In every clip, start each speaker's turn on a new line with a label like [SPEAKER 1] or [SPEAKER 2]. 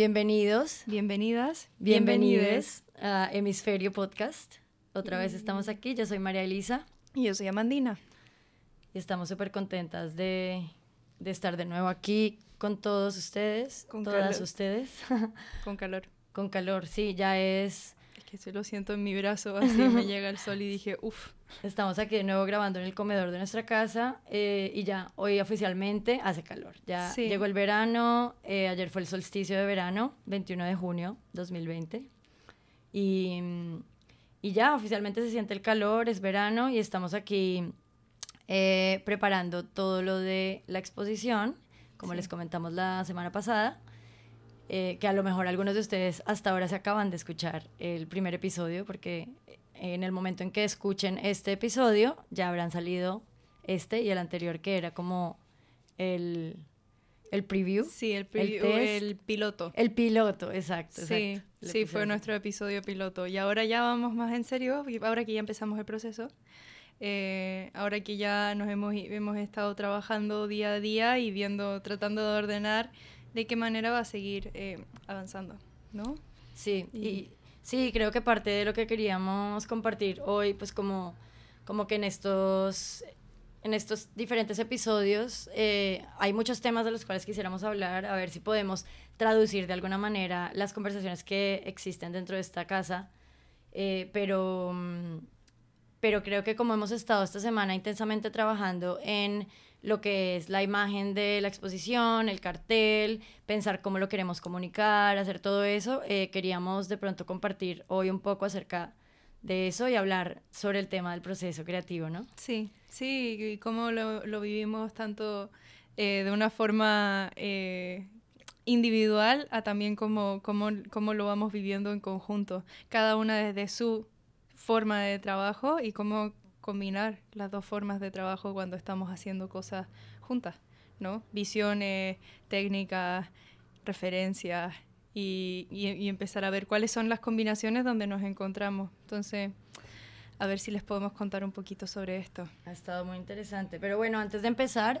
[SPEAKER 1] Bienvenidos,
[SPEAKER 2] Bienvenidas.
[SPEAKER 1] bienvenides a Hemisferio Podcast. Otra vez estamos aquí. Yo soy María Elisa
[SPEAKER 2] Y yo soy Amandina.
[SPEAKER 1] y estamos súper contentas de, de estar de nuevo aquí con todos ustedes,
[SPEAKER 2] Con
[SPEAKER 1] todas
[SPEAKER 2] calor.
[SPEAKER 1] ustedes,
[SPEAKER 2] Con calor.
[SPEAKER 1] con calor. Sí, ya es.
[SPEAKER 2] Que se lo siento en mi brazo, así me llega el sol y dije, uff.
[SPEAKER 1] Estamos aquí de nuevo grabando en el comedor de nuestra casa eh, y ya hoy oficialmente hace calor. Ya
[SPEAKER 2] Sí.
[SPEAKER 1] llegó el verano, eh, ayer fue el solsticio de verano, 21 de junio 2020. Y, y ya oficialmente se siente el calor, es verano y estamos aquí eh, preparando todo lo de la exposición, como
[SPEAKER 2] Sí.
[SPEAKER 1] les comentamos la semana pasada. Eh, que a lo mejor algunos de ustedes hasta ahora se acaban de escuchar el primer episodio, porque en el momento en que escuchen este episodio ya habrán salido este y el anterior que era como el, el preview.
[SPEAKER 2] Sí, el,
[SPEAKER 1] El
[SPEAKER 2] preview-
[SPEAKER 1] test.
[SPEAKER 2] el piloto.
[SPEAKER 1] El piloto, exacto.
[SPEAKER 2] Sí,
[SPEAKER 1] exacto,
[SPEAKER 2] sí, fue nuestro episodio piloto. Y ahora ya vamos más en serio, ahora que ya empezamos el proceso. eh, ahora que ya nos hemos, hemos estado trabajando día a día y viendo, tratando de ordenar de qué manera va a seguir eh, avanzando, ¿no?
[SPEAKER 1] Sí,
[SPEAKER 2] Y-
[SPEAKER 1] y sí, creo que parte de lo que queríamos compartir hoy, pues como, como que en estos, en estos diferentes episodios eh, hay muchos temas de los cuales quisiéramos hablar, a ver si podemos traducir de alguna manera las conversaciones que existen dentro de esta casa, eh, pero, mm, pero creo que como hemos estado esta semana intensamente trabajando en lo que es la imagen de la exposición, el cartel, pensar cómo lo queremos comunicar, hacer todo eso, eh, queríamos de pronto compartir hoy un poco acerca de eso y hablar sobre el tema del proceso creativo, ¿no?
[SPEAKER 2] Sí, sí, y cómo lo, lo vivimos tanto eh, de una forma eh, individual a también cómo, cómo, cómo lo vamos viviendo en conjunto, cada una desde su forma de trabajo y cómo combinar las dos formas de trabajo cuando estamos haciendo cosas juntas, ¿no? Visiones, técnicas, referencias y, y- y empezar a ver cuáles son las combinaciones donde nos encontramos. Entonces, a ver si les podemos contar un poquito sobre esto.
[SPEAKER 1] Ha estado muy interesante. Pero bueno, antes de empezar,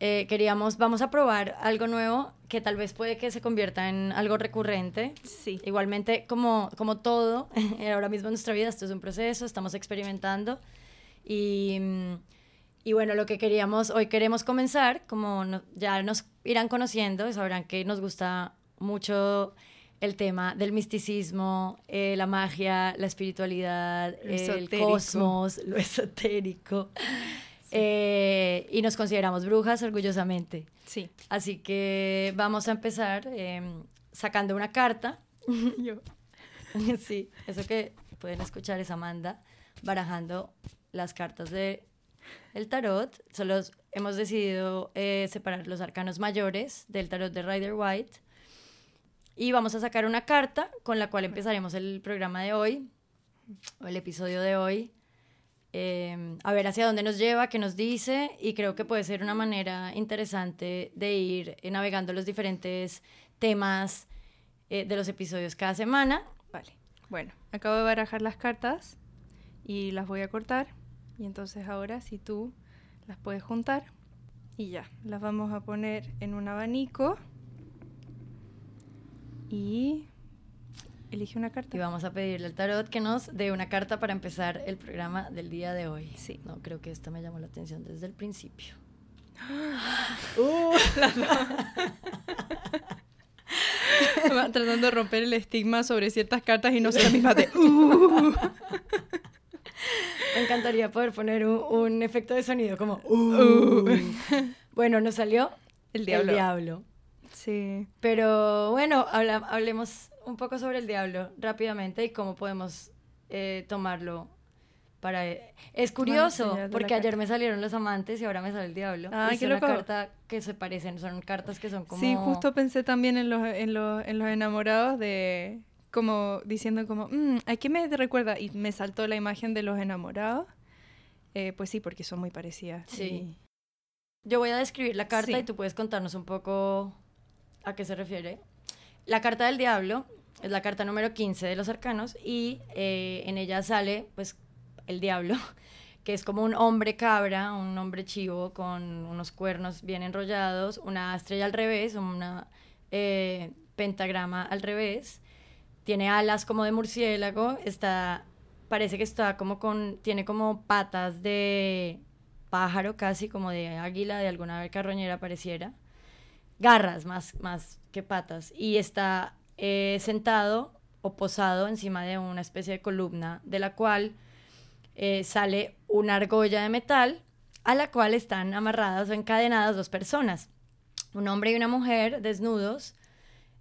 [SPEAKER 1] eh, queríamos, vamos a probar algo nuevo que tal vez puede que se convierta en algo recurrente.
[SPEAKER 2] Sí.
[SPEAKER 1] Igualmente, como, como todo, ahora mismo en nuestra vida, esto es un proceso, estamos experimentando. Y, y bueno, lo que queríamos, hoy queremos comenzar, como no- ya nos irán conociendo, y sabrán que nos gusta mucho el tema del misticismo, eh, la magia, la espiritualidad, el cosmos, lo esotérico. Eh, y nos consideramos brujas orgullosamente.
[SPEAKER 2] Sí.
[SPEAKER 1] Así que vamos a empezar eh, sacando una carta.
[SPEAKER 2] Yo.
[SPEAKER 1] sí, eso que pueden escuchar es Amanda barajando las cartas de el tarot. Solo hemos decidido eh, separar los arcanos mayores del tarot de Rider White. Y vamos a sacar una carta con la cual empezaremos el programa de hoy, o el episodio de hoy. eh, a ver hacia dónde nos lleva, qué nos dice, y creo que puede ser una manera interesante de ir eh, navegando los diferentes temas eh, de los episodios cada semana.
[SPEAKER 2] Vale. Bueno, acabo de barajar las cartas y las voy a cortar. Y entonces ahora si tú las puedes juntar y ya, las vamos a poner en un abanico y elige una carta.
[SPEAKER 1] Y vamos a pedirle al tarot que nos dé una carta para empezar el programa del día de hoy.
[SPEAKER 2] Sí.
[SPEAKER 1] No, creo que esta me llamó la atención desde el principio.
[SPEAKER 2] Va tratando de romper el estigma sobre ciertas cartas y no ser la misma de "Uh".
[SPEAKER 1] Me encantaría poder poner un, un efecto de sonido como... "Uh".
[SPEAKER 2] Uh.
[SPEAKER 1] Bueno, nos salió
[SPEAKER 2] El diablo.
[SPEAKER 1] el diablo.
[SPEAKER 2] Sí.
[SPEAKER 1] Pero bueno, habla- hablemos un poco sobre el diablo rápidamente y cómo podemos eh, tomarlo para es curioso porque ayer me salieron los amantes y ahora me sale el diablo
[SPEAKER 2] ah loco.
[SPEAKER 1] una carta que se parecen son cartas que son como
[SPEAKER 2] sí justo pensé también en los en los, en los enamorados de como diciendo como mm, ¿a qué me recuerda? y me saltó la imagen de los enamorados eh, pues sí porque son muy parecidas
[SPEAKER 1] sí. yo voy a describir la carta y tú puedes contarnos un poco a qué se refiere. La carta del diablo es la carta número 15 de los arcanos y eh, en ella sale pues el diablo, que es como un hombre cabra, un hombre chivo con unos cuernos bien enrollados, una estrella al revés, una eh, pentagrama al revés, tiene alas como de murciélago, está, parece que está como con, tiene como patas de pájaro casi, como de águila, de alguna carroñera pareciera, garras más, más que patas, y está eh, sentado o posado encima de una especie de columna, de la cual eh, sale una argolla de metal a la cual están amarradas o encadenadas dos personas, un hombre y una mujer desnudos,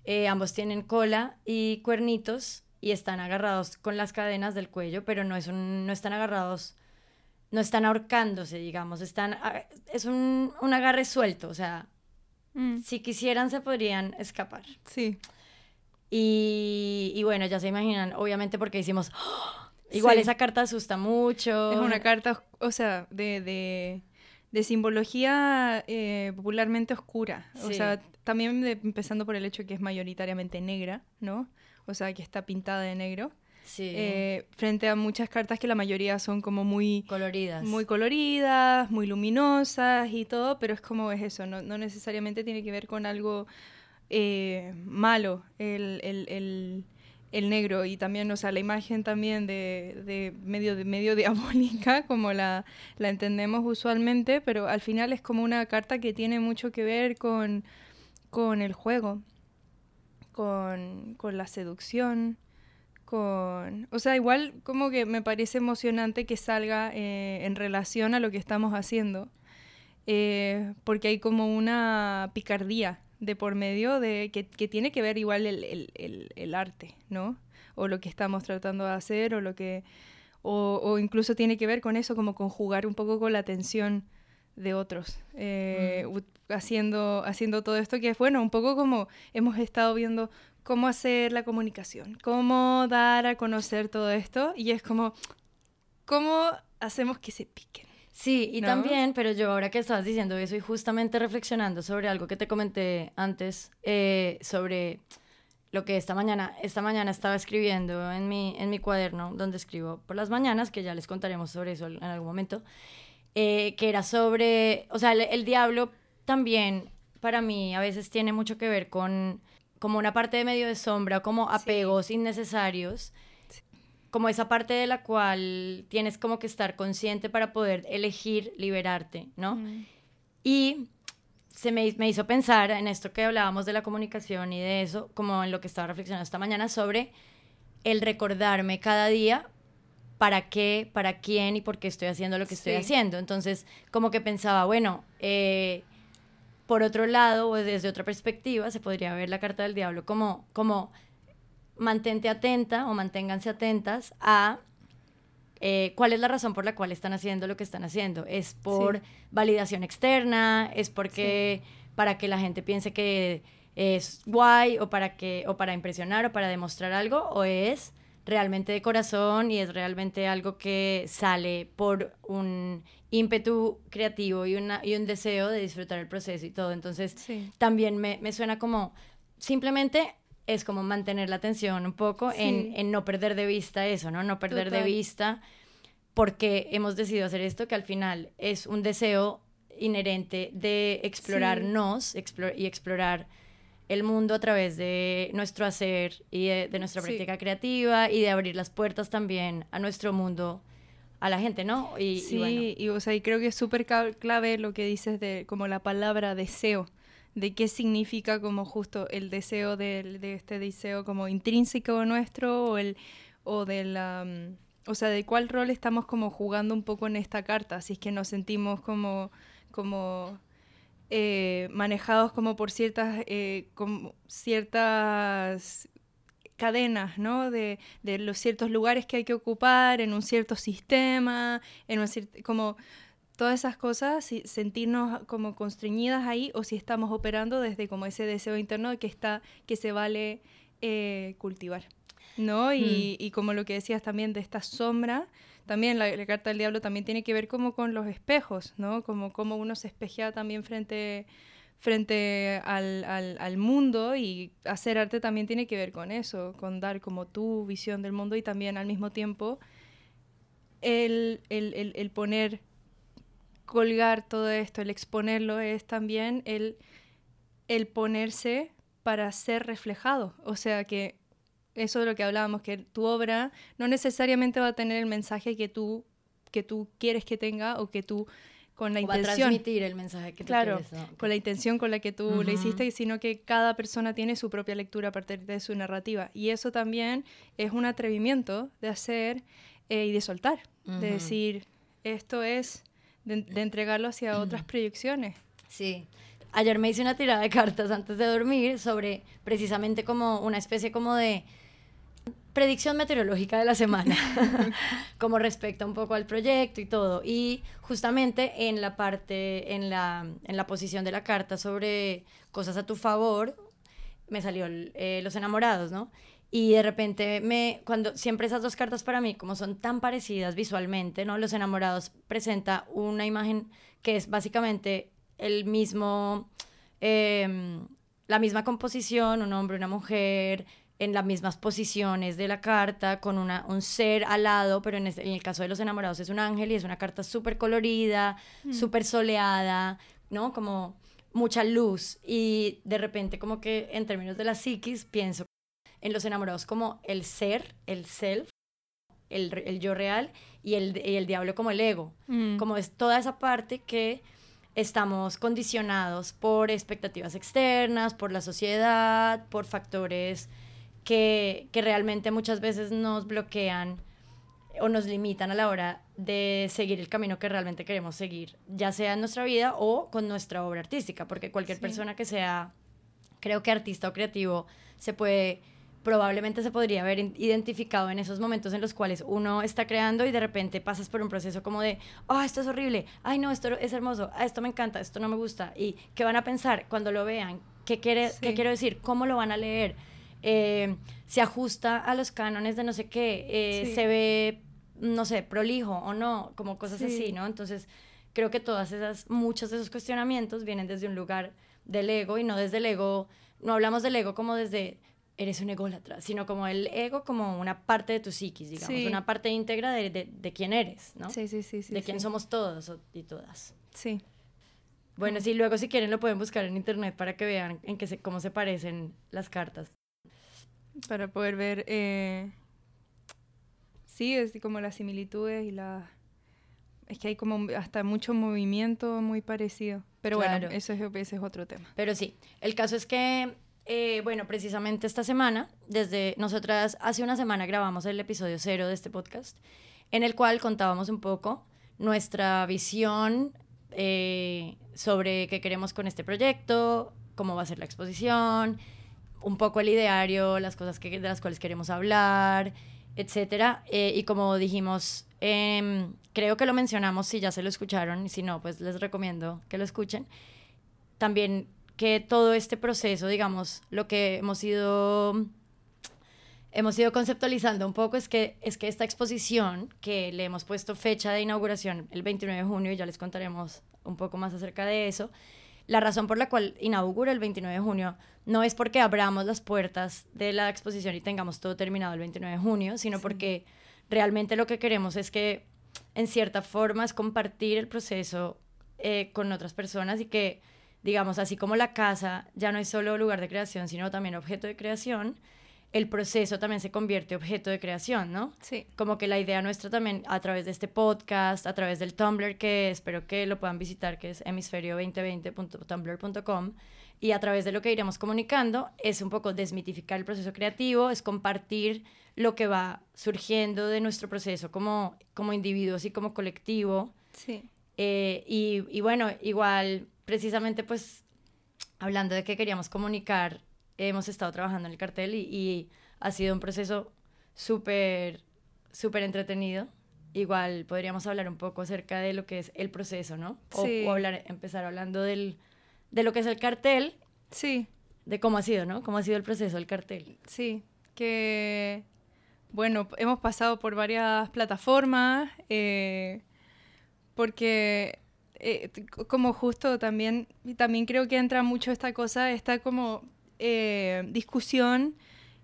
[SPEAKER 1] eh, ambos tienen cola y cuernitos y están agarrados con las cadenas del cuello, pero no, es un, no están agarrados, no están ahorcándose, digamos, están, ah, es un, un agarre suelto, o sea, mm. si quisieran se podrían escapar.
[SPEAKER 2] Sí.
[SPEAKER 1] Y, y, bueno, ya se imaginan, obviamente porque hicimos, Igual esa carta asusta mucho.
[SPEAKER 2] Es una carta, o sea, de, de, simbología eh, popularmente oscura. O sea, también empezando por el hecho que es mayoritariamente negra, ¿no? O sea, que está pintada de negro.
[SPEAKER 1] Sí.
[SPEAKER 2] Eh, frente a muchas cartas que la mayoría son como muy
[SPEAKER 1] coloridas.
[SPEAKER 2] Muy coloridas, muy luminosas y todo, pero es como es eso, no, no necesariamente tiene que ver con algo eh, malo. el, el el negro y también, o sea, la imagen también de, de medio, de medio diabólica, como la, la, entendemos usualmente, pero al final es como una carta que tiene mucho que ver con, con el juego, con, con la seducción, con... O sea, igual como que me parece emocionante que salga eh, en relación a lo que estamos haciendo, eh, porque hay como una picardía de por medio de que, que tiene que ver igual el, el, el, arte, ¿no? O lo que estamos tratando de hacer, o lo que. O, o, incluso tiene que ver con eso, como conjugar un poco con la atención de otros. Eh, mm. haciendo, haciendo todo esto que es bueno, un poco como hemos estado viendo cómo hacer la comunicación, cómo dar a conocer todo esto, y es como, ¿cómo hacemos que se piquen?
[SPEAKER 1] Sí, y también, pero yo ahora que estabas diciendo eso y justamente reflexionando sobre algo que te comenté antes, eh, sobre lo que esta mañana, esta mañana estaba escribiendo en mi, en mi cuaderno, donde escribo por las mañanas, que ya les contaremos sobre eso en algún momento, eh, que era sobre, o sea, el, diablo también para mí a veces tiene mucho que ver con como una parte de medio de sombra, como apegos innecesarios como esa parte de la cual tienes como que estar consciente para poder elegir liberarte, ¿no? Y se me, me, hizo pensar en esto que hablábamos de la comunicación y de eso, como en lo que estaba reflexionando esta mañana sobre el recordarme cada día para qué, para quién y por qué estoy haciendo lo que estoy haciendo. Entonces, como que pensaba, bueno, eh, por otro lado, o desde otra perspectiva, se podría ver la carta del diablo como, como mantente atenta o manténganse atentas a eh, cuál es la razón por la cual están haciendo lo que están haciendo. ¿Es por validación externa? ¿Es porque para que la gente piense que es guay o para, que, o para impresionar o para demostrar algo? ¿O es realmente de corazón y es realmente algo que sale por un ímpetu creativo y, una, y un deseo de disfrutar el proceso y todo? Entonces también me, me suena como simplemente es como mantener la atención un poco en, no perder de vista eso, ¿no? No perder de vista porque hemos decidido hacer esto, que al final es un deseo inherente de explorarnos y explorar el mundo a través de nuestro hacer y de, nuestra práctica creativa y de abrir las puertas también a nuestro mundo a la gente, ¿no?
[SPEAKER 2] Y, sí, y, o sea, y creo que es súper clave lo que dices de como la palabra deseo de qué significa como justo el deseo de, de este deseo como intrínseco nuestro o el o de la mm, o sea de cuál rol estamos como jugando un poco en esta carta si es que nos sentimos como como eh, manejados como por ciertas eh, como ciertas cadenas, ¿no? De, de, los ciertos lugares que hay que ocupar en un cierto sistema, en un como todas esas cosas, si sentirnos como constreñidas ahí o si estamos operando desde como ese deseo interno que está, que se vale eh, cultivar, ¿no? Y, mm. y, como lo que decías también de esta sombra, también la, carta del diablo también tiene que ver como con los espejos, ¿no? Como, como uno se espejea también frente frente al, al, al, mundo y hacer arte también tiene que ver con eso, con dar como tu visión del mundo y también al mismo tiempo el, el, el, el poner, colgar todo esto, el exponerlo es también el, el ponerse para ser reflejado. O sea que eso de lo que hablábamos, que tu obra no necesariamente va a tener el mensaje que tú, que tú quieres que tenga o que tú con la intención. Va a
[SPEAKER 1] transmitir el mensaje que tú
[SPEAKER 2] claro, con la intención con la que tú le hiciste, sino que cada persona tiene su propia lectura a partir de su narrativa. Y eso también es un atrevimiento de hacer eh, y de soltar, de decir, esto es, de, entregarlo hacia otras proyecciones.
[SPEAKER 1] Sí. Ayer me hice una tirada de cartas antes de dormir sobre precisamente como una especie como de predicción meteorológica de la semana, como respecto un poco al proyecto y todo. Y justamente en la parte, en la, en la posición de la carta sobre cosas a tu favor, me salió eh, los enamorados, ¿no? Y de repente me, cuando siempre esas dos cartas para mí, como son tan parecidas visualmente, ¿no? Los enamorados presenta una imagen que es básicamente el mismo, em, la misma composición, un hombre, una mujer, en las mismas posiciones de la carta, con una, un ser al lado, pero en, el caso de los enamorados es un ángel y es una carta súper colorida, mm. súper soleada, ¿no? Como mucha luz. Y de repente como que en términos de la psiquis pienso en los enamorados como el ser, el self, el, el yo real y el, el, diablo como el ego. Mm. Como es toda esa parte que estamos condicionados por expectativas externas, por la sociedad, por factores que, realmente muchas veces nos bloquean o nos limitan a la hora de seguir el camino que realmente queremos seguir, ya sea en nuestra vida o con nuestra obra artística, porque cualquier persona que sea, creo que artista o creativo, se puede, probablemente se podría haber identificado en esos momentos en los cuales uno está creando y de repente pasas por un proceso como de, oh, esto es horrible, ay, no, esto es hermoso, ah, esto me encanta, esto no me gusta, y qué van a pensar cuando lo vean, qué, quiere, qué quiero decir, cómo lo van a leer eh, se ajusta a los cánones de no sé qué, eh, se ve, no sé, prolijo o no, como cosas así, ¿no? Entonces, creo que todas esas, muchos de esos cuestionamientos vienen desde un lugar del ego y no desde el ego, no hablamos del ego como desde eres un ególatra, sino como el ego como una parte de tu psiquis, digamos, una parte íntegra de, de, quién eres, ¿no?
[SPEAKER 2] Sí, sí, sí.
[SPEAKER 1] de quién somos todos y todas.
[SPEAKER 2] Sí.
[SPEAKER 1] Bueno, sí, luego si quieren lo pueden buscar en internet para que vean en qué se, cómo se parecen las cartas.
[SPEAKER 2] Para poder ver, eh, sí, es como las similitudes y las... Es que hay como hasta mucho movimiento muy parecido. Pero bueno, eso es, ese es otro tema.
[SPEAKER 1] Pero sí, el caso es que, eh, bueno, precisamente esta semana, desde nosotras hace una semana grabamos el episodio cero de este podcast, en el cual contábamos un poco nuestra visión eh, sobre qué queremos con este proyecto, cómo va a ser la exposición, un poco el ideario, las cosas que, de las cuales queremos hablar, etcétera. Eh, y como dijimos, em, creo que lo mencionamos si ya se lo escucharon, y si no, pues les recomiendo que lo escuchen. También que todo este proceso, digamos, lo que hemos ido hemos ido conceptualizando un poco es que es que esta exposición que le hemos puesto fecha de inauguración el 29 de junio y ya les contaremos un poco más acerca de eso la razón por la cual inaugura el 29 de junio no es porque abramos las puertas de la exposición y tengamos todo terminado el 29 de junio, sino porque realmente lo que queremos es que, en cierta forma, es compartir el proceso eh, con otras personas y que, digamos, así como la casa ya no es solo lugar de creación, sino también objeto de creación, el proceso también se convierte en objeto de creación, ¿no?
[SPEAKER 2] Sí.
[SPEAKER 1] Como que la idea nuestra también a través de este podcast, a través del Tumblr, que espero que lo puedan visitar, que es hemisferio2020.tumblr.com, y a través de lo que iremos comunicando, es un poco desmitificar el proceso creativo, es compartir lo que va surgiendo de nuestro proceso como, como individuos y como colectivo.
[SPEAKER 2] Sí.
[SPEAKER 1] Eh, y, y bueno, igual, precisamente pues, hablando de que queríamos comunicar hemos estado trabajando en el cartel y, y ha sido un proceso súper, súper entretenido. Igual podríamos hablar un poco acerca de lo que es el proceso, ¿no? O,
[SPEAKER 2] Sí.
[SPEAKER 1] o hablar, empezar hablando del, de lo que es el cartel,
[SPEAKER 2] Sí,
[SPEAKER 1] de cómo ha sido, ¿no? Cómo ha sido el proceso del cartel.
[SPEAKER 2] sí, que bueno, hemos pasado por varias plataformas, eh, porque eh, como justo también, también creo que entra mucho esta cosa, esta como eh, discusión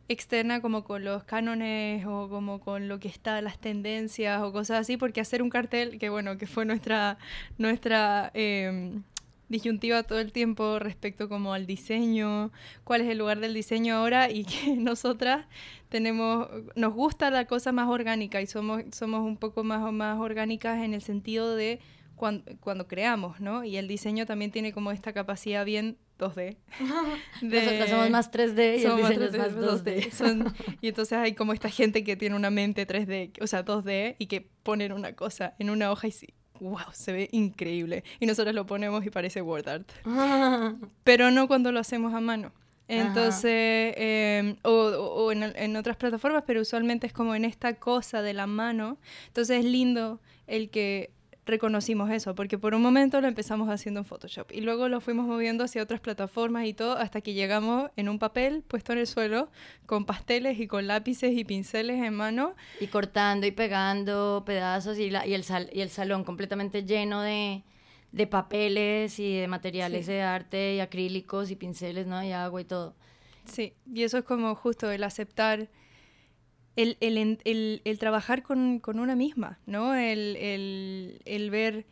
[SPEAKER 2] externa como con los cánones o como con lo que está, las tendencias o cosas así, porque hacer un cartel, que bueno, que fue nuestra, nuestra em, disyuntiva todo el tiempo respecto como al diseño, cuál es el lugar del diseño ahora y que nosotras tenemos, nos gusta la cosa más orgánica y somos, somos un poco más, más orgánicas en el sentido de cuando, cuando creamos, ¿no? Y el diseño también tiene como esta capacidad bien 2D. de-
[SPEAKER 1] Nosotras somos más 3D y el diseño es
[SPEAKER 2] 3D,
[SPEAKER 1] más 2D.
[SPEAKER 2] Son- y entonces hay como esta gente que tiene una mente 3D, o sea, 2D, y que ponen una cosa en una hoja y sí, wow, se ve increíble. Y nosotros lo ponemos y parece word art. Pero no cuando lo hacemos a mano. Entonces, eh, o, o- o en, en otras plataformas, pero usualmente es como en esta cosa de la mano. Entonces es lindo el que reconocimos eso, porque por un momento lo empezamos haciendo en Photoshop y luego lo fuimos moviendo hacia otras plataformas y todo hasta que llegamos en un papel puesto en el suelo con pasteles y con lápices y pinceles en mano.
[SPEAKER 1] y cortando y pegando pedazos y, la, y, el, sal, y el salón completamente lleno de, de papeles y de materiales
[SPEAKER 2] Sí.
[SPEAKER 1] de arte y acrílicos y pinceles, ¿no? Y agua y todo.
[SPEAKER 2] Sí, y eso es como justo el aceptar, el, el, el- el trabajar con, con una misma, ¿no? El, el- el ver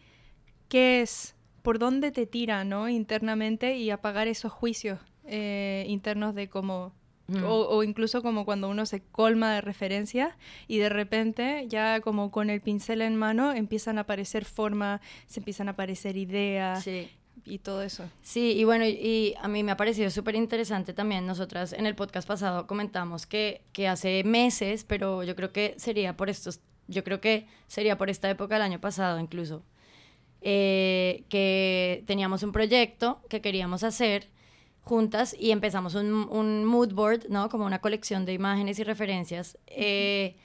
[SPEAKER 2] qué es, por dónde te tira, ¿no? Internamente y apagar esos juicios eh, internos de cómo...
[SPEAKER 1] Mm.
[SPEAKER 2] O, o incluso como cuando uno se colma de referencias y de repente ya como con el pincel en mano empiezan a aparecer formas, se empiezan a aparecer ideas
[SPEAKER 1] Sí.
[SPEAKER 2] Y todo eso.
[SPEAKER 1] Sí, y bueno, y, a mí me ha parecido súper interesante también. Nosotras en el podcast pasado comentamos que, que hace meses, pero yo creo que sería por estos, yo creo que sería por esta época del año pasado incluso, eh, que teníamos un proyecto que queríamos hacer juntas y empezamos un, un mood board, ¿no? Como una colección de imágenes y referencias. eh,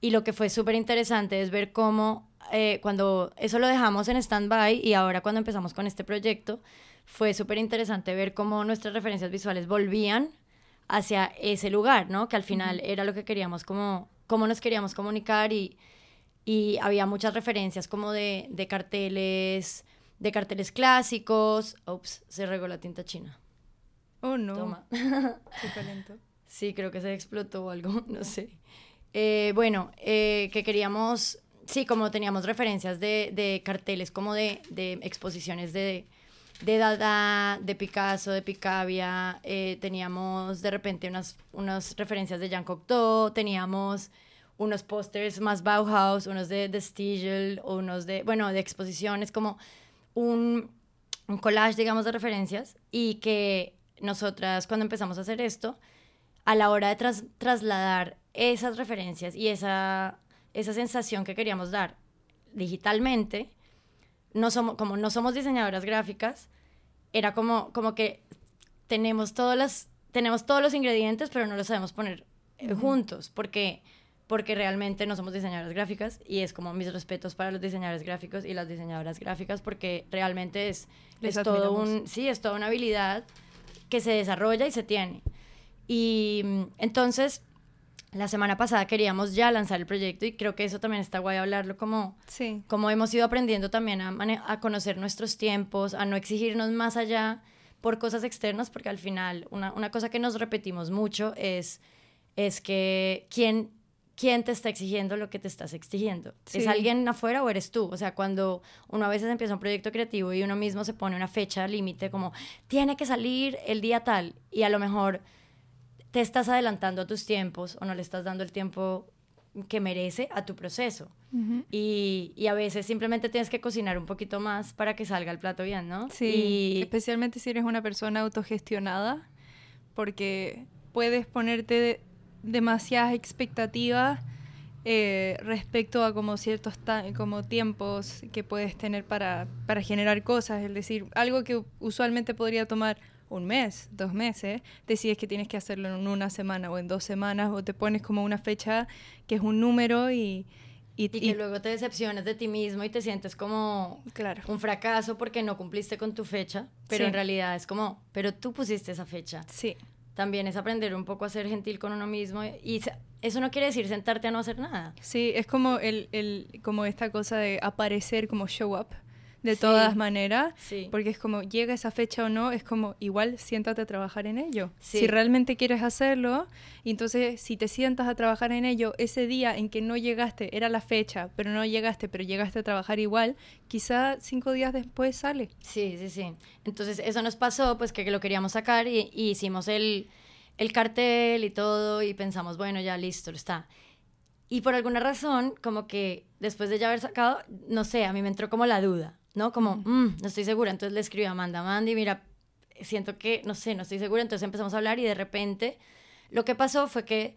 [SPEAKER 1] y lo que fue súper interesante es ver cómo eh, cuando eso lo dejamos en stand-by y ahora cuando empezamos con este proyecto, fue súper interesante ver cómo nuestras referencias visuales volvían hacia ese lugar, ¿no? Que al final era lo que queríamos, como cómo nos queríamos comunicar y, y había muchas referencias como de, de carteles, de carteles clásicos. Ups, se regó la tinta china.
[SPEAKER 2] Oh, no.
[SPEAKER 1] Toma.
[SPEAKER 2] Qué.
[SPEAKER 1] Sí, creo que se explotó o algo, no sé. Eh, bueno, eh, que queríamos, sí, como teníamos referencias de, de carteles, como de, de exposiciones de, de Dada, de Picasso, de Picabia, eh, teníamos de repente unas, unas referencias de Jean Cocteau, teníamos unos pósters más Bauhaus, unos de, de Stiegel, unos de, bueno, de exposiciones, como un, un collage, digamos, de referencias y que nosotras cuando empezamos a hacer esto, a la hora de tras- trasladar esas referencias y esa, esa sensación que queríamos dar digitalmente, no somos, como no somos diseñadoras gráficas, era como, como que tenemos, todas las, tenemos todos los ingredientes, pero no los sabemos poner eh, juntos, porque, porque realmente no somos diseñadoras gráficas y es como mis respetos para los diseñadores gráficos y las diseñadoras gráficas, porque realmente es,
[SPEAKER 2] Les
[SPEAKER 1] es todo un, sí, es toda una habilidad que se desarrolla y se tiene. Y mm, entonces, la semana pasada queríamos ya lanzar el proyecto y creo que eso también está guay hablarlo como,
[SPEAKER 2] Sí.
[SPEAKER 1] como hemos ido aprendiendo también a, a conocer nuestros tiempos, a no exigirnos más allá por cosas externas, porque al final una, una cosa que nos repetimos mucho es, es que quién, quién te está exigiendo lo que te estás exigiendo. ¿Es
[SPEAKER 2] Sí.
[SPEAKER 1] alguien afuera o eres tú? O sea, cuando uno a veces empieza un proyecto creativo y uno mismo se pone una fecha límite como tiene que salir el día tal y a lo mejor te estás adelantando a tus tiempos o no le estás dando el tiempo que merece a tu proceso. Y, y a veces simplemente tienes que cocinar un poquito más para que salga el plato bien, ¿no?
[SPEAKER 2] Sí,
[SPEAKER 1] Y
[SPEAKER 2] especialmente si eres una persona autogestionada, porque puedes ponerte de- demasiadas expectativas eh, respecto a como ciertos como tiempos que puedes tener para, para generar cosas. Es decir, algo que usualmente podría tomar un mes, dos meses, decides que tienes que hacerlo en una semana o en dos semanas o te pones como una fecha que es un número y...
[SPEAKER 1] Y, que luego te decepciones de ti mismo y te sientes como
[SPEAKER 2] claro.
[SPEAKER 1] un fracaso porque no cumpliste con tu fecha, pero en realidad es como, pero tú pusiste esa fecha.
[SPEAKER 2] Sí.
[SPEAKER 1] También es aprender un poco a ser gentil con uno mismo y eso no quiere decir sentarte a no hacer nada.
[SPEAKER 2] Sí, es como, el, el, como esta cosa de aparecer como show up de todas maneras, porque es como llega esa fecha o no, es como igual siéntate a trabajar en ello. Si realmente quieres hacerlo, entonces si te sientas a trabajar en ello, ese día en que no llegaste, era la fecha, pero no llegaste, pero llegaste a trabajar igual, quizá cinco días después sale.
[SPEAKER 1] Sí, sí, sí. Entonces eso nos pasó, pues que lo queríamos sacar y, y hicimos el, el cartel y todo y pensamos, bueno, ya listo, está. Y por alguna razón, como que después de ya haber sacado, no sé, a mí me entró como la duda ¿no? Como, mm, no estoy segura. Entonces le escribí a Amanda, Amanda, y mira, siento que, no sé, no estoy segura. Entonces empezamos a hablar y de repente lo que pasó fue que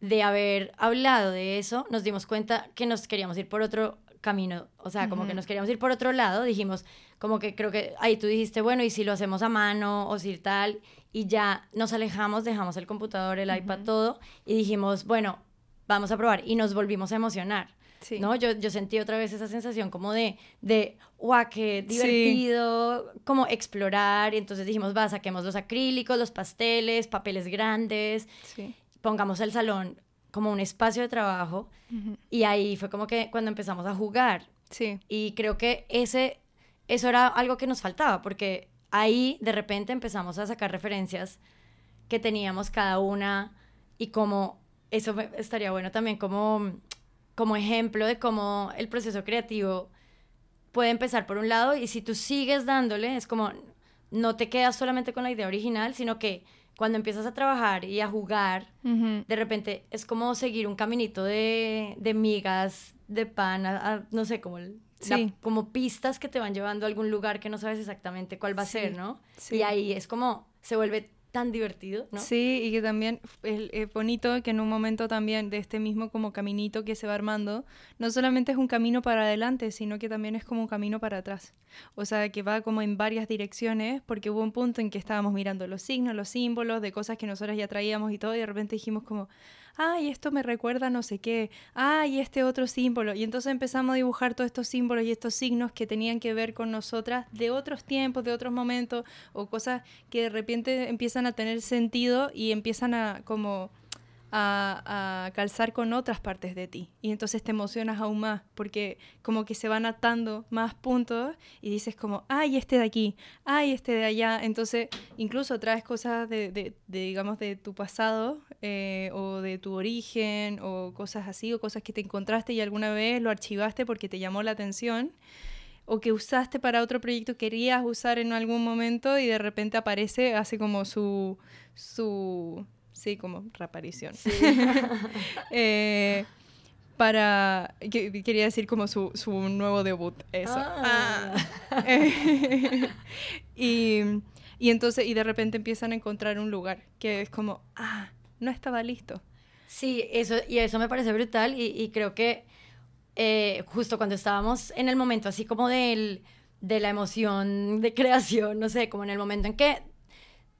[SPEAKER 1] de haber hablado de eso, nos dimos cuenta que nos queríamos ir por otro camino, o sea, como que nos queríamos ir por otro lado, dijimos, como que creo que ahí tú dijiste, bueno, y si lo hacemos a mano o si tal, y ya nos alejamos, dejamos el computador, el iPad, todo, y dijimos, bueno, vamos a probar, y nos volvimos a emocionar. ¿No? Yo, yo sentí otra vez esa sensación como de, de guau, qué divertido, como explorar. Y entonces dijimos, va, saquemos los acrílicos, los pasteles, papeles grandes, pongamos el salón como un espacio de trabajo. Y ahí fue como que cuando empezamos a jugar.
[SPEAKER 2] Sí.
[SPEAKER 1] Y creo que ese, eso era algo que nos faltaba, porque ahí de repente empezamos a sacar referencias que teníamos cada una y como eso estaría bueno también como como ejemplo de cómo el proceso creativo puede empezar por un lado y si tú sigues dándole, es como no te quedas solamente con la idea original, sino que cuando empiezas a trabajar y a jugar, de repente es como seguir un caminito de, de migas, de pan, no sé, como, como pistas que te van llevando a algún lugar que no sabes exactamente cuál va a ser, ¿no? Y ahí es como se vuelve tan divertido, ¿no?
[SPEAKER 2] Sí, y que también es, bonito que en un momento también de este mismo como caminito que se va armando, no solamente es un camino para adelante, sino que también es como un camino para atrás. O sea, que va como en varias direcciones, porque hubo un punto en que estábamos mirando los signos, los símbolos de cosas que nosotros ya traíamos y todo, y de repente dijimos como, ay, esto me recuerda no sé qué, ay, este otro símbolo. Y entonces empezamos a dibujar todos estos símbolos y estos signos que tenían que ver con nosotras de otros tiempos, de otros momentos, o cosas que de repente empiezan a tener sentido y empiezan a como a, calzar con otras partes de ti. Y entonces te emocionas aún más porque como que se van atando más puntos y dices como, ay, este de aquí, ay, este de allá. Entonces incluso traes cosas de, digamos, de tu pasado eh, o de tu origen o cosas así o cosas que te encontraste y alguna vez lo archivaste porque te llamó la atención o que usaste para otro proyecto, querías usar en algún momento y de repente aparece, hace como su, su Sí, como reaparición. Eh, para, quería decir como su, su nuevo debut, eso. Ah. Ah. y, y, entonces, y de repente empiezan a encontrar un lugar que es como, ah, no estaba listo.
[SPEAKER 1] Sí, eso, y eso me parece brutal y, y creo que eh, justo cuando estábamos en el momento así como del, de la emoción de creación, no sé, como en el momento en que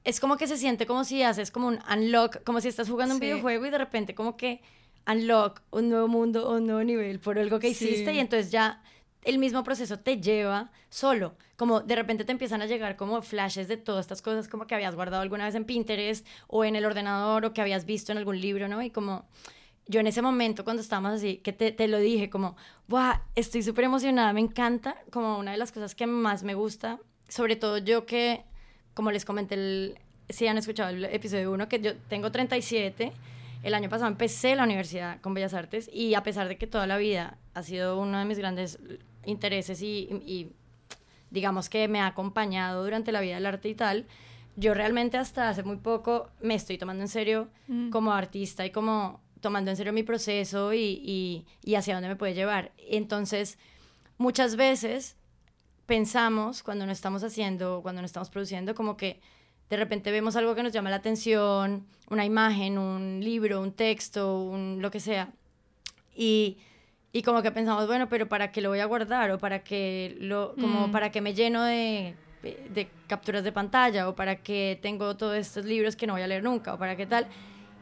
[SPEAKER 1] es como que se siente como si haces como un unlock, como si estás jugando un videojuego y de repente como que unlock un nuevo mundo, un nuevo nivel por algo que hiciste y entonces ya el mismo proceso te lleva solo, como de repente te empiezan a llegar como flashes de todas estas cosas como que habías guardado alguna vez en Pinterest o en el ordenador o que habías visto en algún libro, ¿no? Y como yo en ese momento cuando estábamos así, que te, te lo dije como, ¡guau! Estoy súper emocionada, me encanta, como una de las cosas que más me gusta, sobre todo yo que como les comenté, el, si han escuchado el episodio 1, que yo tengo 37, el año pasado empecé la universidad con Bellas Artes y a pesar de que toda la vida ha sido uno de mis grandes intereses y, digamos que me ha acompañado durante la vida del arte y tal, yo realmente hasta hace muy poco me estoy tomando en serio mm. como artista y como tomando en serio mi proceso y, y, hacia dónde me puede llevar. Entonces, muchas veces pensamos cuando no estamos haciendo, cuando no estamos produciendo, como que de repente vemos algo que nos llama la atención, una imagen, un libro, un texto, un, lo que sea, y, como que pensamos, bueno, pero ¿para qué lo voy a guardar? O para qué, lo, como, mm. ¿para que me lleno de de capturas de pantalla o para qué tengo todos estos libros que no voy a leer nunca o para qué tal.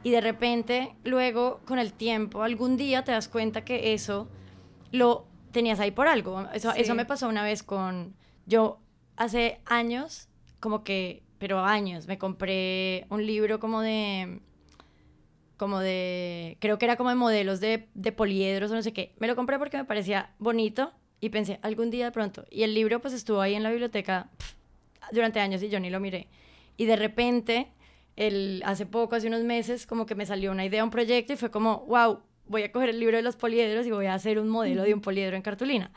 [SPEAKER 1] Y de repente, luego, con el tiempo, algún día te das cuenta que eso lo tenías ahí por algo. Eso, eso me pasó una vez con... Yo hace años, como que, pero años, me compré un libro como de como de, creo que era como de modelos de, de poliedros o no sé qué. Me lo compré porque me parecía bonito y pensé, algún día de pronto. Y el libro pues estuvo ahí en la biblioteca durante años y yo ni lo miré. Y de repente, el, hace poco, hace unos meses, como que me salió una idea, un proyecto y fue como, wow, voy a coger el libro de los poliedros y voy a hacer un modelo de un poliedro en cartulina.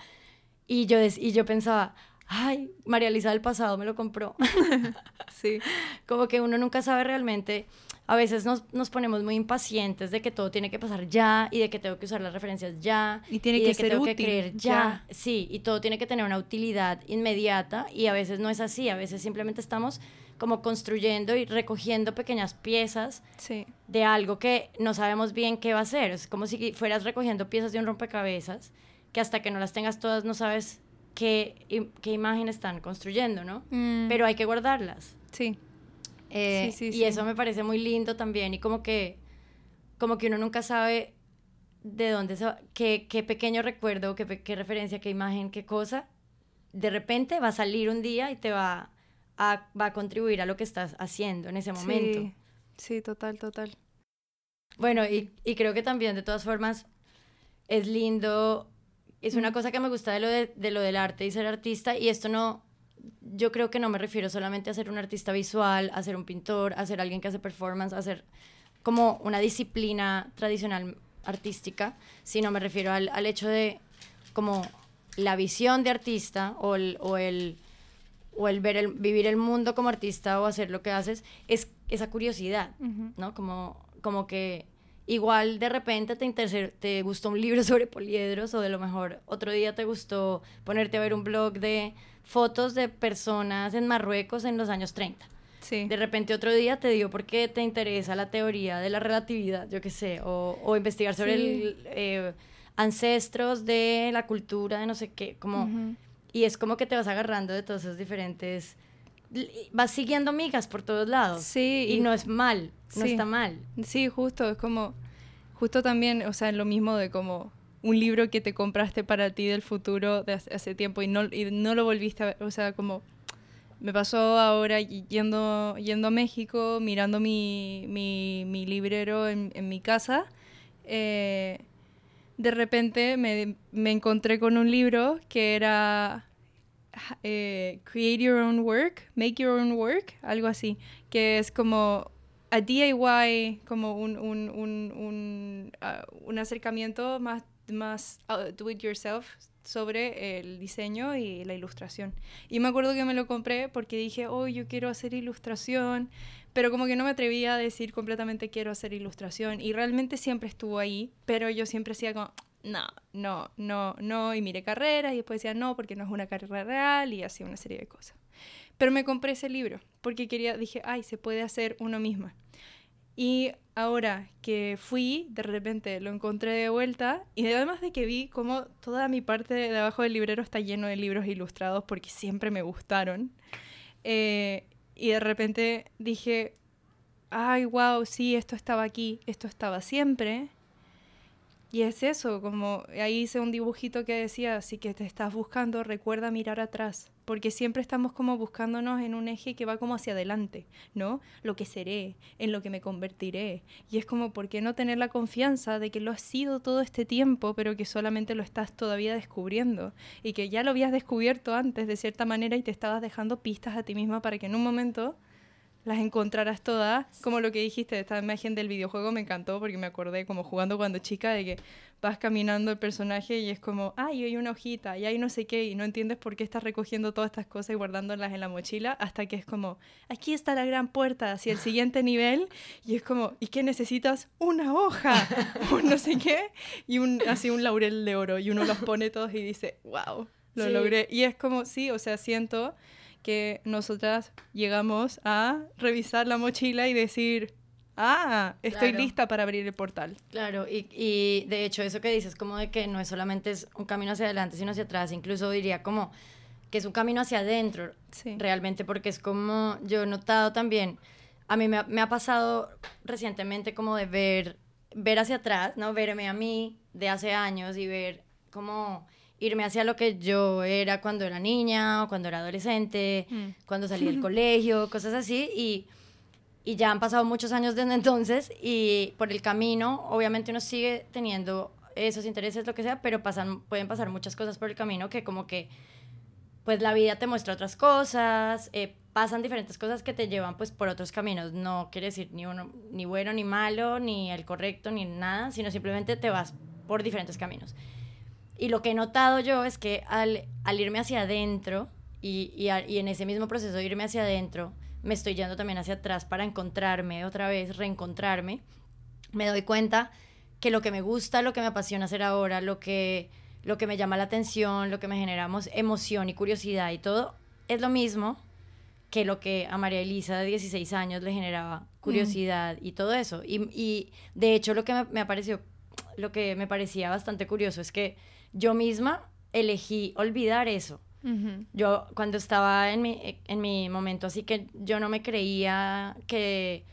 [SPEAKER 1] Y yo, y yo pensaba, ay, María Elisa del pasado me lo compró.
[SPEAKER 2] sí.
[SPEAKER 1] Como que uno nunca sabe realmente a veces nos, nos, ponemos muy impacientes de que todo tiene que pasar ya y de que tengo que usar las referencias ya
[SPEAKER 2] y tiene que de que tengo que creer ya.
[SPEAKER 1] Sí, y todo tiene que tener una utilidad inmediata y a veces no es así, a veces simplemente estamos como construyendo y recogiendo pequeñas piezas de algo que no sabemos bien qué va a ser. Es como si fueras recogiendo piezas de un rompecabezas que hasta que no las tengas todas no sabes qué, qué imagen están construyendo, ¿no? Mm. Pero hay que guardarlas.
[SPEAKER 2] Sí.
[SPEAKER 1] Eh, y eso me parece muy lindo también y como que, como que uno nunca sabe de dónde se va, qué, qué pequeño recuerdo, qué, qué, referencia, qué imagen, qué cosa, de repente va a salir un día y te va a, va a contribuir a lo que estás haciendo en ese momento.
[SPEAKER 2] Sí, total, total.
[SPEAKER 1] Bueno, y, y, creo que también de todas formas es lindo, es una cosa que me gusta de lo, de, de lo del arte y ser artista, y esto no, yo creo que no me refiero solamente a ser un artista visual, a ser un pintor, a ser alguien que hace performance, a ser como una disciplina tradicional artística, sino me refiero al, al hecho de como la visión de artista o el, o el, o el ver el, vivir el mundo como artista o hacer lo que haces, es esa curiosidad, ¿no? Como, como que igual de repente te, te gustó un libro sobre poliedros o de lo mejor otro día te gustó ponerte a ver un blog de fotos de personas en Marruecos en los años 30.
[SPEAKER 2] Sí.
[SPEAKER 1] De repente otro día te dio porque te interesa la teoría de la relatividad, yo qué sé, o, o investigar sobre el, eh, ancestros de la cultura de no sé qué, como... Y es como que te vas agarrando de todos esos diferentes... Vas siguiendo migas por todos lados.
[SPEAKER 2] Sí.
[SPEAKER 1] Y, no es mal, no está mal.
[SPEAKER 2] Sí, justo, es como... Justo también, o sea, lo mismo de como un libro que te compraste para ti del futuro de hace, tiempo y no, y no lo volviste a ver, o sea, como me pasó ahora yendo, yendo a México, mirando mi, mi, mi librero en, en, mi casa, eh, de repente me, me, encontré con un libro que era eh, Create Your Own Work, Make Your Own Work, algo así, que es como a DIY, como un, un, un, un, un acercamiento más más uh, do it yourself sobre el diseño y la ilustración. Y me acuerdo que me lo compré porque dije, oh, yo quiero hacer ilustración, pero como que no me atrevía a decir completamente quiero hacer ilustración. Y realmente siempre estuvo ahí, pero yo siempre como, no, no, no, no, y miré carreras y después decía no, porque no es una carrera real y hacía una serie de cosas. Pero me compré ese libro porque quería, dije, ay, se puede hacer uno misma. Y ahora que fui, de repente lo encontré de vuelta y además de que vi como toda mi parte de abajo del librero está lleno de libros ilustrados porque siempre me gustaron. Eh, y de repente dije, ay, wow, sí, esto estaba aquí, esto estaba siempre. Y es eso, como ahí hice un dibujito que decía, si que te estás buscando, recuerda mirar atrás, porque siempre estamos como buscándonos en un eje que va como hacia adelante, ¿no? Lo que seré, en lo que me convertiré. Y es como, ¿por qué no tener la confianza de que lo has sido todo este tiempo, pero que solamente lo estás todavía descubriendo? Y que ya lo habías descubierto antes de cierta manera y te estabas dejando pistas a ti misma para que en un momento las encontrarás todas. Como lo que dijiste, esta imagen del videojuego me encantó porque me acordé como jugando cuando chica de que vas caminando el personaje y es como, ay, hay una hojita y hay no sé qué y no entiendes por qué estás recogiendo todas estas cosas y guardándolas en la mochila hasta que es como, aquí está la gran puerta hacia el siguiente nivel y es como, ¿y qué necesitas? Una hoja o no sé qué y un, así un laurel de oro y uno los pone todos y dice, wow, lo logré. Y es como, sí, o sea, siento que nosotras llegamos a revisar la mochila y decir, ah, estoy lista para abrir el portal.
[SPEAKER 1] Claro, y, y, de hecho eso que dices como de que no es solamente es un camino hacia adelante, sino hacia atrás, incluso diría como que es un camino hacia adentro, realmente, porque es como yo he notado también, a mí me ha, me ha, pasado recientemente como de ver, ver hacia atrás, ¿no? Verme a mí de hace años y ver como irme hacia lo que yo era cuando era niña o cuando era adolescente, mm. cuando salí del colegio, cosas así, y, y ya han pasado muchos años desde entonces y por el camino, obviamente uno sigue teniendo esos intereses, lo que sea, pero pasan, pueden pasar muchas cosas por el camino que como que, pues la vida te muestra otras cosas, eh, pasan diferentes cosas que te llevan pues por otros caminos, no quiere decir ni uno, ni bueno, ni malo, ni el correcto, ni nada, sino simplemente te vas por diferentes caminos. Y lo que he notado yo es que al, al irme hacia adentro y, y, y, en ese mismo proceso de irme hacia adentro, me estoy yendo también hacia atrás para encontrarme otra vez, reencontrarme, me doy cuenta que lo que me gusta, lo que me apasiona hacer ahora, lo que, lo que me llama la atención, lo que me genera emoción y curiosidad y todo, es lo mismo que lo que a María Elisa de 16 años le generaba curiosidad y todo eso. Y, y, de hecho lo que me, me, pareció, lo que me parecía bastante curioso es que yo misma elegí olvidar eso. Yo cuando estaba en mi, en mi momento así que yo no me creía que,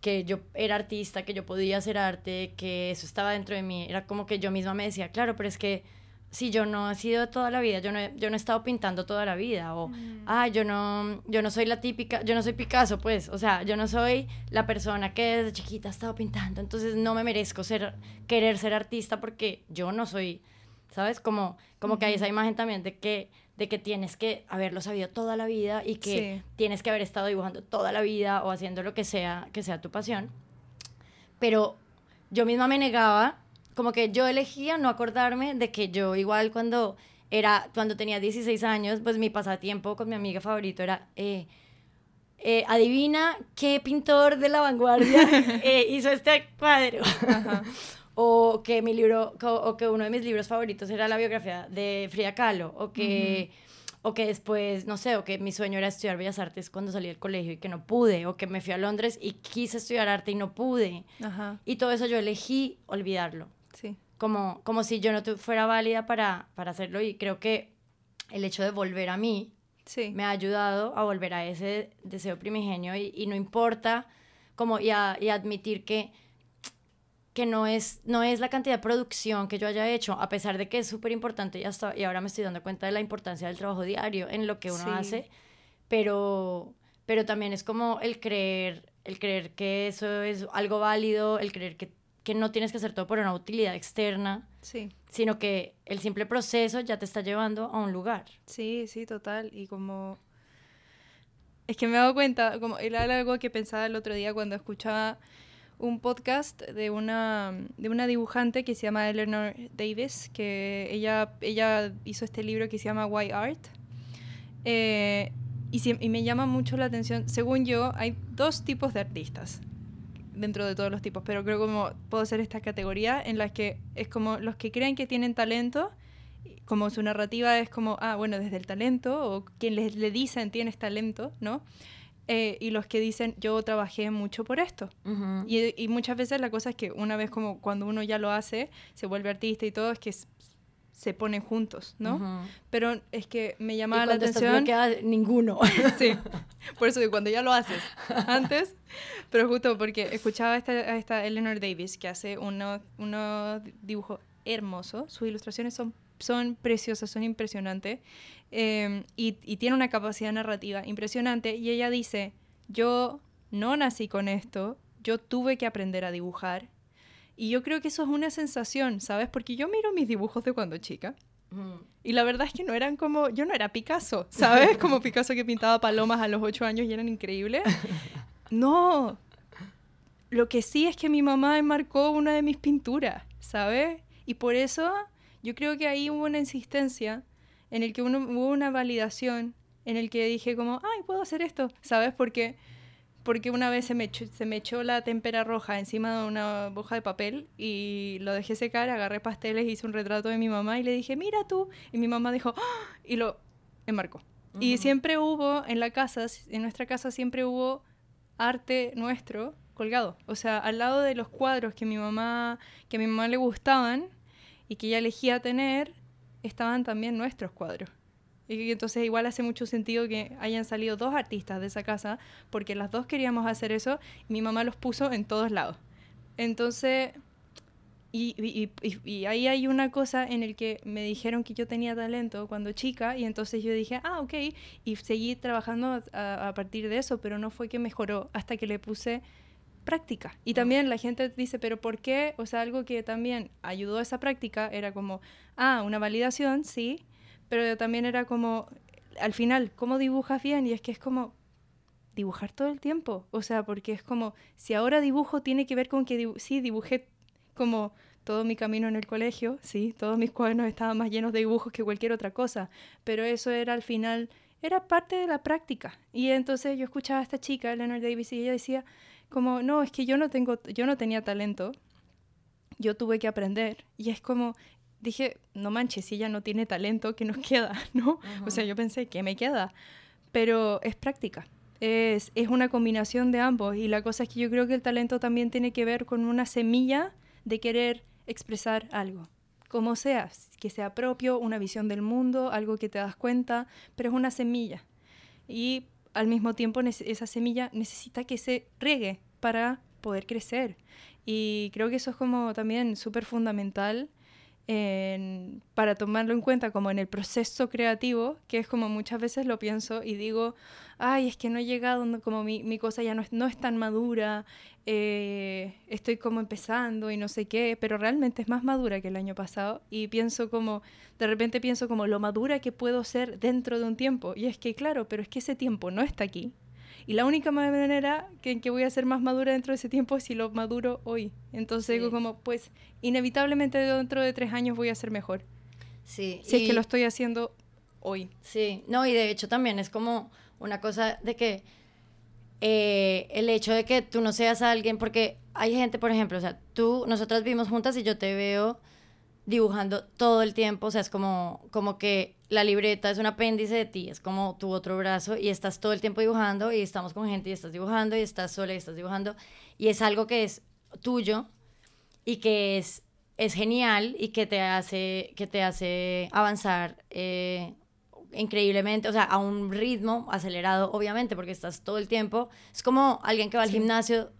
[SPEAKER 1] que yo era artista, que yo podía hacer arte, que eso estaba dentro de mí, era como que yo misma me decía, claro, pero es que si yo no he sido toda la vida, yo no he, yo no he estado pintando toda la vida, o, mm. ah, yo no, yo no soy la típica, yo no soy Picasso, pues, o sea, yo no soy la persona que desde chiquita ha estado pintando, entonces no me merezco ser, querer ser artista porque yo no soy ¿sabes? Como, como que hay esa imagen también de que, de que tienes que haberlo sabido toda la vida y que tienes que haber estado dibujando toda la vida o haciendo lo que sea, que sea tu pasión. Pero yo misma me negaba, como que yo elegía no acordarme de que yo igual cuando era, cuando tenía 16 años, pues mi pasatiempo con mi amiga favorito era... Eh, eh, adivina qué pintor de la vanguardia eh, hizo este cuadro. O que mi libro o que uno de mis libros favoritos era la biografía de Frida Kahlo o que o que después no sé o que mi sueño era estudiar bellas artes cuando salí del colegio y que no pude o que me fui a Londres y quise estudiar arte y no pude. Y todo eso yo elegí olvidarlo. Sí. Como como si yo no fuera válida para para hacerlo y creo que el hecho de volver a mí sí. me ha ayudado a volver a ese deseo primigenio y, y no importa como y, a, y admitir que que no es, no es la cantidad de producción que yo haya hecho, a pesar de que es súper importante y, hasta, y ahora me estoy dando cuenta de la importancia del trabajo diario en lo que uno hace, pero, pero también es como el creer, el creer que eso es algo válido, el creer que, que no tienes que hacer todo por una utilidad externa, sí. sino que el simple proceso ya te está llevando a un lugar.
[SPEAKER 2] Sí, sí, total. Y como... Es que me he dado cuenta, como era algo que pensaba el otro día cuando escuchaba un podcast de una, de una dibujante que se llama Eleanor Davis, que ella, ella hizo este libro que se llama Why Art. Eh, y, me llama mucho la atención, según yo, hay dos tipos de artistas dentro de todos los tipos, pero creo como puedo hacer esta categoría en la que es como los que creen que tienen talento, como su narrativa es como, ah, bueno, desde el talento, o quien les, le dicen tienes talento, ¿no? Eh, y los que dicen yo trabajé mucho por esto. y, muchas veces la cosa es que una vez como cuando uno ya lo hace, se vuelve artista y todo, es que se ponen juntos, ¿no? Pero es que me llamaba la atención...
[SPEAKER 1] ninguno.
[SPEAKER 2] sí, por eso que cuando ya lo haces antes, pero justo porque escuchaba a esta, a esta Eleanor Davis que hace unos uno dibujo hermoso, sus ilustraciones son son preciosas, son impresionantes em, y, tiene una capacidad narrativa impresionante. Y ella dice, yo no nací con esto, yo tuve que aprender a dibujar. Y yo creo que eso es una sensación, ¿sabes? Porque yo miro mis dibujos de cuando chica. Y la verdad es que no eran como, yo no era Picasso, ¿sabes? Como Picasso que pintaba palomas a los ocho años y eran increíbles. No, lo que sí es que mi mamá enmarcó una de mis pinturas, ¿sabes? Y por eso yo creo que ahí hubo una insistencia en el que uno, hubo una validación en el que dije como, ay, puedo hacer esto, ¿sabes? Porque, porque una vez se me, echó, se me echó la témpera roja encima de una hoja de papel y lo dejé secar, agarré pasteles, hice un retrato de mi mamá y le dije, mira tú. Y mi mamá dijo, ¡Ah! y lo enmarcó. Y siempre hubo en la casa, en nuestra casa siempre hubo arte nuestro colgado. O sea, al lado de los cuadros que mi mamá, que a mi mamá le gustaban, y que ella elegía tener, estaban también nuestros cuadros. Y entonces igual hace mucho sentido que hayan salido dos artistas de esa casa, porque las dos queríamos hacer eso y mi mamá los puso en todos lados. Entonces, y, y, ahí hay una cosa en el que me dijeron que yo tenía talento cuando chica y entonces yo dije, ah, ok, y seguí trabajando a, a partir de eso, pero no fue que mejoró hasta que le puse práctica. Y también la gente dice, pero ¿por qué? O sea, algo que también ayudó a esa práctica era como, ah, una validación, sí, pero también era como, al final, ¿cómo dibujas bien? Y es que es como dibujar todo el tiempo. O sea, porque es como, si ahora dibujo tiene que ver con que, sí, dibujé como todo mi camino en el colegio, sí, todos mis cuadernos estaban más llenos de dibujos que cualquier otra cosa, pero eso era al final, era parte de la práctica. Y entonces yo escuchaba a esta chica, Leonard Davis, y ella decía como, no, es que yo no tengo, yo no tenía talento, yo tuve que aprender. Y es como, dije, no manches, si ella no tiene talento, ¿qué nos queda? ¿No? O sea, yo pensé, ¿qué me queda? Pero es práctica. Es, es una combinación de ambos y la cosa es que yo creo que el talento también tiene que ver con una semilla de querer expresar algo, como sea, que sea propio, una visión del mundo, algo que te das cuenta, pero es una semilla. Y al mismo tiempo esa semilla necesita que se riegue para poder crecer. Y creo que eso es como también súper fundamental para tomarlo en cuenta como en el proceso creativo, que es como muchas veces lo pienso y digo, ay, es que no he llegado, como mi, mi cosa ya no es, no es tan madura, eh, estoy como empezando y no sé qué, pero realmente es más madura que el año pasado y pienso como, de repente pienso como lo madura que puedo ser dentro de un tiempo. Y es que, claro, pero es que ese tiempo no está aquí. Y la única manera que, en que voy a ser más madura dentro de ese tiempo es si lo maduro hoy. Entonces digo como, pues inevitablemente dentro de tres años voy a ser mejor. Sí. Si es que lo estoy haciendo hoy.
[SPEAKER 1] Sí, no, y de hecho también es como una cosa de que eh, el hecho de que tú no seas alguien, porque hay gente, por ejemplo, o sea, tú, nosotras vivimos juntas y yo te veo dibujando todo el tiempo, o sea, es como, como que la libreta es un apéndice de ti, es como tu otro brazo y estás todo el tiempo dibujando y estamos con gente y estás dibujando y estás sola y estás dibujando y es algo que es tuyo y que es, es genial y que te hace, que te hace avanzar eh, increíblemente, o sea, a un ritmo acelerado, obviamente, porque estás todo el tiempo. Es como alguien que va al gimnasio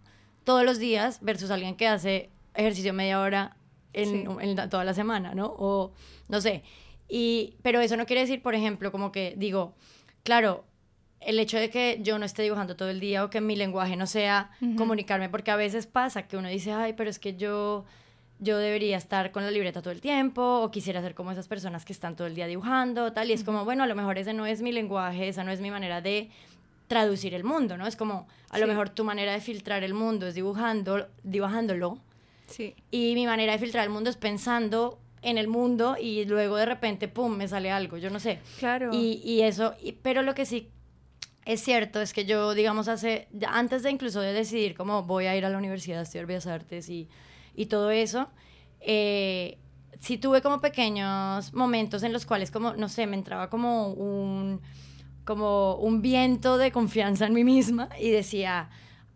[SPEAKER 1] todos los días versus alguien que hace ejercicio media hora en, toda la semana, ¿no? O no sé. Y, pero eso no quiere decir, por ejemplo, como que digo, claro, el hecho de que yo no esté dibujando todo el día o que mi lenguaje no sea comunicarme, porque a veces pasa que uno dice, ay, pero es que yo yo debería estar con la libreta todo el tiempo o quisiera ser como esas personas que están todo el día dibujando, tal, y es como, bueno, a lo mejor ese no es mi lenguaje, esa no es mi manera de traducir el mundo, ¿no? Es como, a lo mejor tu manera de filtrar el mundo es dibujando, dibujándolo. Sí. Y mi manera de filtrar el mundo es pensando en el mundo y luego de repente, pum, me sale algo, yo no sé. Claro. Y, y eso, pero lo que sí es cierto es que yo, digamos, hace, antes de incluso de decidir cómo voy a ir a la universidad a estudiar Bellas Artes y y todo eso, eh, sí tuve como pequeños momentos en los cuales como, no sé, me entraba como un, como un viento de confianza en mí misma y decía,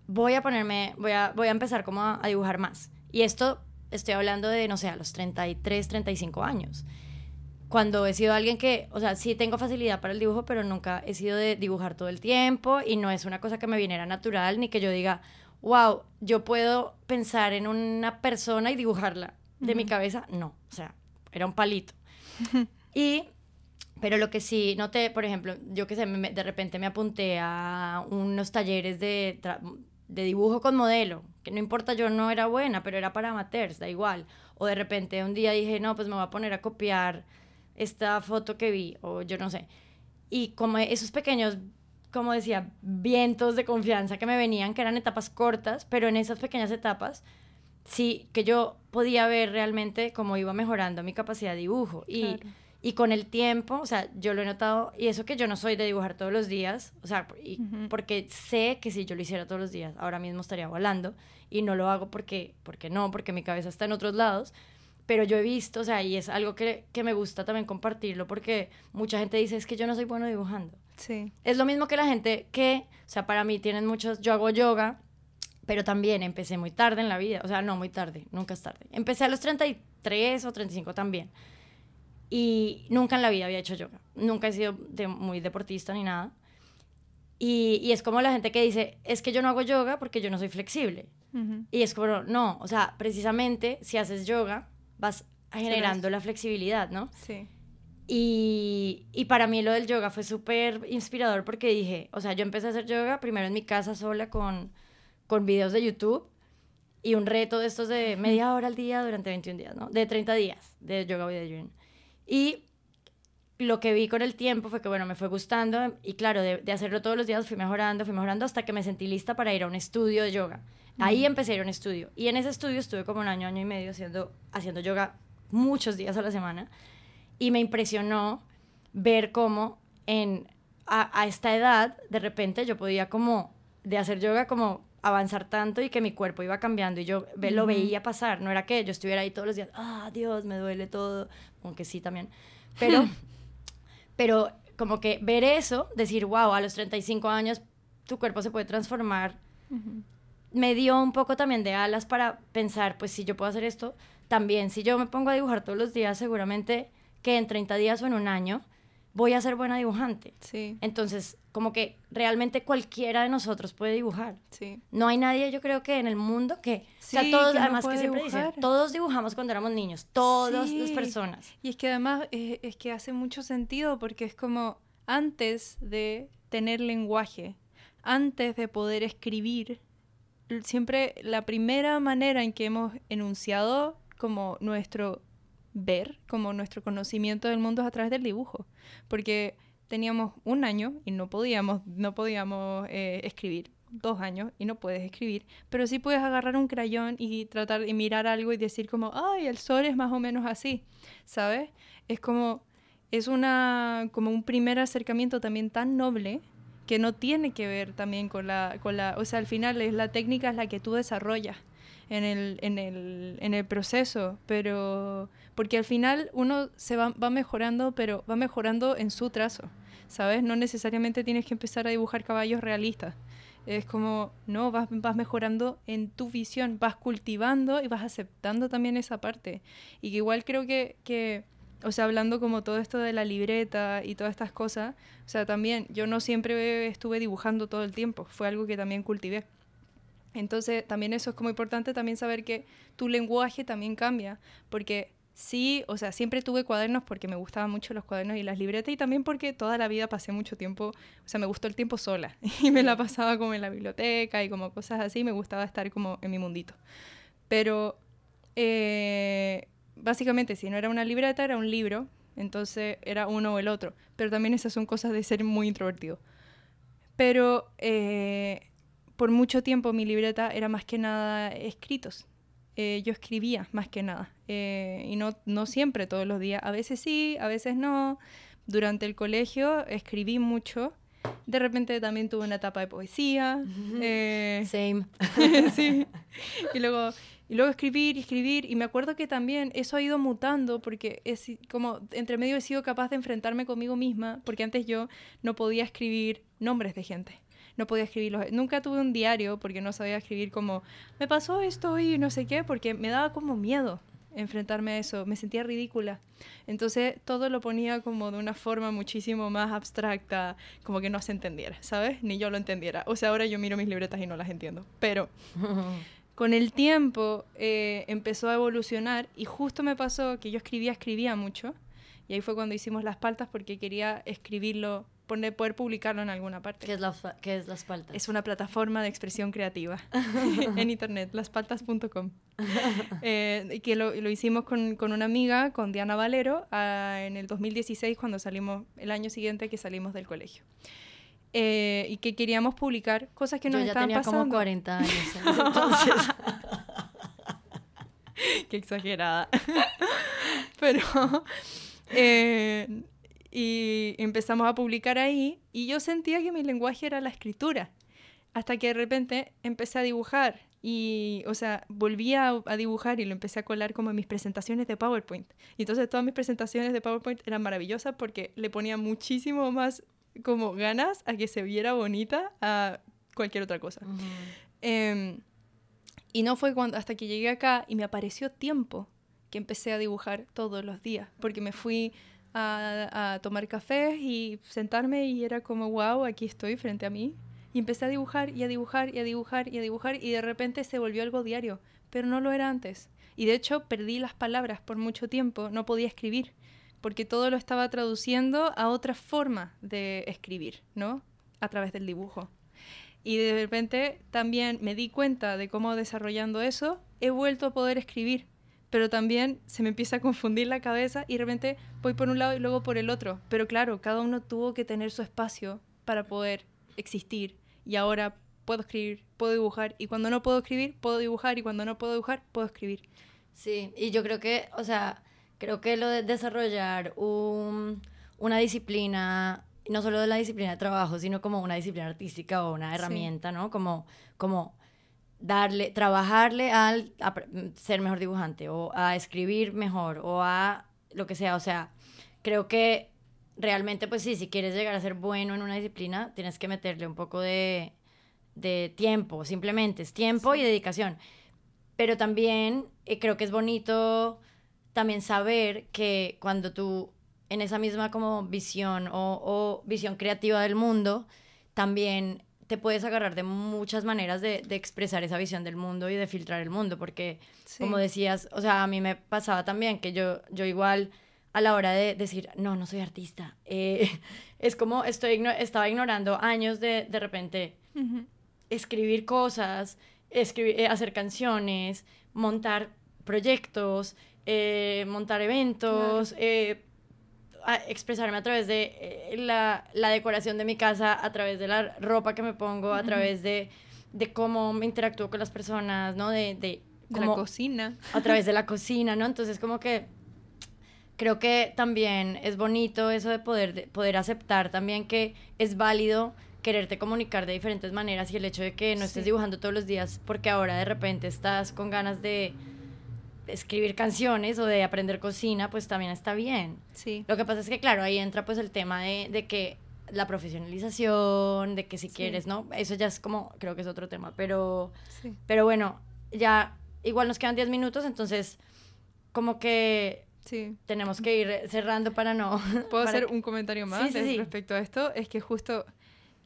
[SPEAKER 1] voy a ponerme, voy a, voy a empezar como a, dibujar más. Y esto estoy hablando de, no sé, a los 33, 35 años. Cuando he sido alguien que, o sea, sí tengo facilidad para el dibujo, pero nunca he sido de dibujar todo el tiempo y no es una cosa que me viniera natural ni que yo diga, wow, yo puedo pensar en una persona y dibujarla de mi cabeza. No, o sea, era un palito. y, pero lo que sí noté, por ejemplo, yo que sé, de repente me apunté a unos talleres de, de dibujo con modelo, que no importa, yo no era buena, pero era para amateurs, da igual. O de repente un día dije, no, pues me voy a poner a copiar esta foto que vi, o yo no sé. Y como esos pequeños como decía, vientos de confianza que me venían, que eran etapas cortas, pero en esas pequeñas etapas sí que yo podía ver realmente cómo iba mejorando mi capacidad de dibujo. Y, y con el tiempo, o sea, yo lo he notado, y eso que yo no soy de dibujar todos los días, o sea, porque sé que si yo lo hiciera todos los días, ahora mismo estaría volando, y no lo hago porque, porque no, porque mi cabeza está en otros lados, pero yo he visto, o sea, y es algo que, que me gusta también compartirlo, porque mucha gente dice, es que yo no soy bueno dibujando. Sí. Es lo mismo que la gente que, o sea, para mí tienen muchos, yo hago yoga, pero también empecé muy tarde en la vida, o sea, no muy tarde, nunca es tarde. Empecé a los 33 o 35 también. Y nunca en la vida había hecho yoga. Nunca he sido de, muy deportista ni nada. Y, y, es como la gente que dice, es que yo no hago yoga porque yo no soy flexible. Y es como, no, o sea, precisamente si haces yoga, vas generando la flexibilidad, ¿no?
[SPEAKER 2] Sí.
[SPEAKER 1] Y, y, para mí lo del yoga fue súper inspirador porque dije, o sea, yo empecé a hacer yoga primero en mi casa sola con, con videos de YouTube y un reto de estos de media hora al día durante 21 días, ¿no? De 30 días de yoga with Y lo que vi con el tiempo fue que, bueno, me fue gustando y claro, de, de, hacerlo todos los días fui mejorando, fui mejorando hasta que me sentí lista para ir a un estudio de yoga. Ahí empecé a ir a un estudio. Y en ese estudio estuve como un año, año y medio haciendo, haciendo yoga muchos días a la semana. Y me impresionó ver cómo en, a, a esta edad de repente yo podía como de hacer yoga como avanzar tanto y que mi cuerpo iba cambiando y yo lo veía pasar, no era que yo estuviera ahí todos los días, ah, Dios, me duele todo, aunque sí también, pero pero como que ver eso, decir, wow, a los 35 años tu cuerpo se puede transformar, me dio un poco también de alas para pensar, pues si yo puedo hacer esto, también si yo me pongo a dibujar todos los días, seguramente que en 30 días o en un año voy a ser buena dibujante.
[SPEAKER 2] Sí.
[SPEAKER 1] Entonces, como que realmente cualquiera de nosotros puede dibujar.
[SPEAKER 2] Sí.
[SPEAKER 1] No hay nadie, yo creo que en el mundo que,
[SPEAKER 2] sí,
[SPEAKER 1] o sea, todos,
[SPEAKER 2] que no
[SPEAKER 1] además que siempre
[SPEAKER 2] dibujar.
[SPEAKER 1] dicen, todos dibujamos cuando éramos niños, todas
[SPEAKER 2] Sí.
[SPEAKER 1] las personas.
[SPEAKER 2] Y es que además es, es que hace mucho sentido porque es como antes de tener lenguaje, antes de poder escribir, siempre la primera manera en que hemos enunciado como nuestro ver, como nuestro conocimiento del mundo es a través del dibujo, porque teníamos un año y no podíamos, no podíamos eh, escribir, dos años y no puedes escribir, pero sí puedes agarrar un crayón y tratar y mirar algo y decir como, ay, el sol es más o menos así, ¿sabes? Es como, es una, como un primer acercamiento también tan noble que no tiene que ver también con la, con la, o sea, al final es la técnica es la que tú desarrollas en el, en el, en el proceso, pero porque al final uno se va, va mejorando, pero va mejorando en su trazo, ¿sabes? No necesariamente tienes que empezar a dibujar caballos realistas. Es como, no, vas, vas mejorando en tu visión, vas cultivando y vas aceptando también esa parte. Y que igual creo que, que, o sea, hablando como todo esto de la libreta y todas estas cosas, o sea, también yo no siempre estuve dibujando todo el tiempo, fue algo que también cultivé. Entonces, también eso es como importante también saber que tu lenguaje también cambia, porque sí, o sea, siempre tuve cuadernos porque me gustaban mucho los cuadernos y las libretas y también porque toda la vida pasé mucho tiempo, o sea, me gustó el tiempo sola y me la pasaba como en la biblioteca y como cosas así, me gustaba estar como en mi mundito. Pero eh, básicamente, si no era una libreta, era un libro, entonces era uno o el otro. Pero también esas son cosas de ser muy introvertido. Pero eh, por mucho tiempo mi libreta era más que nada escritos. Eh, yo escribía más que nada. Eh, y no, no siempre, todos los días. A veces sí, a veces no. Durante el colegio escribí mucho. De repente también tuve una etapa de poesía. eh,
[SPEAKER 1] Same.
[SPEAKER 2] sí. Y luego, y luego escribir y escribir. Y me acuerdo que también eso ha ido mutando porque es como entre medio he sido capaz de enfrentarme conmigo misma porque antes yo no podía escribir nombres de gente. No podía escribirlos. Nunca tuve un diario porque no sabía escribir como, me pasó esto y no sé qué, porque me daba como miedo enfrentarme a eso. Me sentía ridícula. Entonces todo lo ponía como de una forma muchísimo más abstracta, como que no se entendiera, ¿sabes? Ni yo lo entendiera. O sea, ahora yo miro mis libretas y no las entiendo. Pero con el tiempo eh, empezó a evolucionar y justo me pasó que yo escribía, escribía mucho. Y ahí fue cuando hicimos las paltas porque quería escribirlo, poner, poder publicarlo en alguna parte.
[SPEAKER 1] ¿Qué es, la, qué es las paltas?
[SPEAKER 2] Es una plataforma de expresión creativa en internet, laspaltas.com. Eh, y que lo, lo hicimos con, con una amiga, con Diana Valero, ah, en el 2016, cuando salimos, el año siguiente que salimos del colegio. Eh, y que queríamos publicar cosas que nos
[SPEAKER 1] Yo ya
[SPEAKER 2] estaban
[SPEAKER 1] tenía
[SPEAKER 2] pasando.
[SPEAKER 1] como 40 años entonces.
[SPEAKER 2] Qué exagerada. Pero. eh, y empezamos a publicar ahí. Y yo sentía que mi lenguaje era la escritura. Hasta que de repente empecé a dibujar. Y, o sea, volví a, a dibujar y lo empecé a colar como en mis presentaciones de PowerPoint. Y entonces todas mis presentaciones de PowerPoint eran maravillosas porque le ponía muchísimo más como ganas a que se viera bonita a cualquier otra cosa. Em, y no fue cuando, hasta que llegué acá y me apareció tiempo. que empecé a dibujar todos los días, porque me fui a, a tomar café y sentarme y era como, wow, aquí estoy frente a mí. Y empecé a dibujar y a dibujar y a dibujar y a dibujar y de repente se volvió algo diario, pero no lo era antes. Y de hecho perdí las palabras por mucho tiempo, no podía escribir, porque todo lo estaba traduciendo a otra forma de escribir, ¿no? A través del dibujo. Y de repente también me di cuenta de cómo desarrollando eso he vuelto a poder escribir pero también se me empieza a confundir la cabeza y de repente voy por un lado y luego por el otro. Pero claro, cada uno tuvo que tener su espacio para poder existir y ahora puedo escribir, puedo dibujar y cuando no puedo escribir, puedo dibujar y cuando no puedo dibujar, puedo escribir.
[SPEAKER 1] Sí, y yo creo que, o sea, creo que lo de desarrollar un, una disciplina, no solo de la disciplina de trabajo, sino como una disciplina artística o una herramienta, ¿no? Como, como darle, trabajarle al a ser mejor dibujante o a escribir mejor o a lo que sea. O sea, creo que realmente, pues sí, si quieres llegar a ser bueno en una disciplina, tienes que meterle un poco de, de tiempo, simplemente es tiempo y dedicación. Pero también eh, creo que es bonito también saber que cuando tú en esa misma como visión o, o visión creativa del mundo, también te puedes agarrar de muchas maneras de, de, expresar esa visión del mundo y de filtrar el mundo, porque como decías, o sea, a mí me pasaba también que yo, yo igual a la hora de decir, no, no soy artista, eh, es como estoy estaba ignorando años de de repente escribir cosas, escribir, eh, hacer canciones, montar proyectos, eh, montar eventos, expresarme a través de eh, la, la, decoración de mi casa, a través de la ropa que me pongo, a través de, de cómo me interactúo con las personas, ¿no? De, de,
[SPEAKER 2] de la cocina.
[SPEAKER 1] A través de la cocina, ¿no? Entonces como que creo que también es bonito eso de poder, de poder aceptar también que es válido quererte comunicar de diferentes maneras y el hecho de que no estés dibujando todos los días porque ahora de repente estás con ganas de escribir canciones o de aprender cocina, pues también está bien.
[SPEAKER 2] Sí.
[SPEAKER 1] Lo que pasa es que, claro, ahí entra pues el tema de, de que la profesionalización, de que si quieres, ¿no? Eso ya es como, creo que es otro tema, pero, sí. pero bueno, ya igual nos quedan 10 minutos, entonces como que sí. tenemos que ir cerrando para no...
[SPEAKER 2] ¿Puedo hacer un comentario más respecto a esto? Es que justo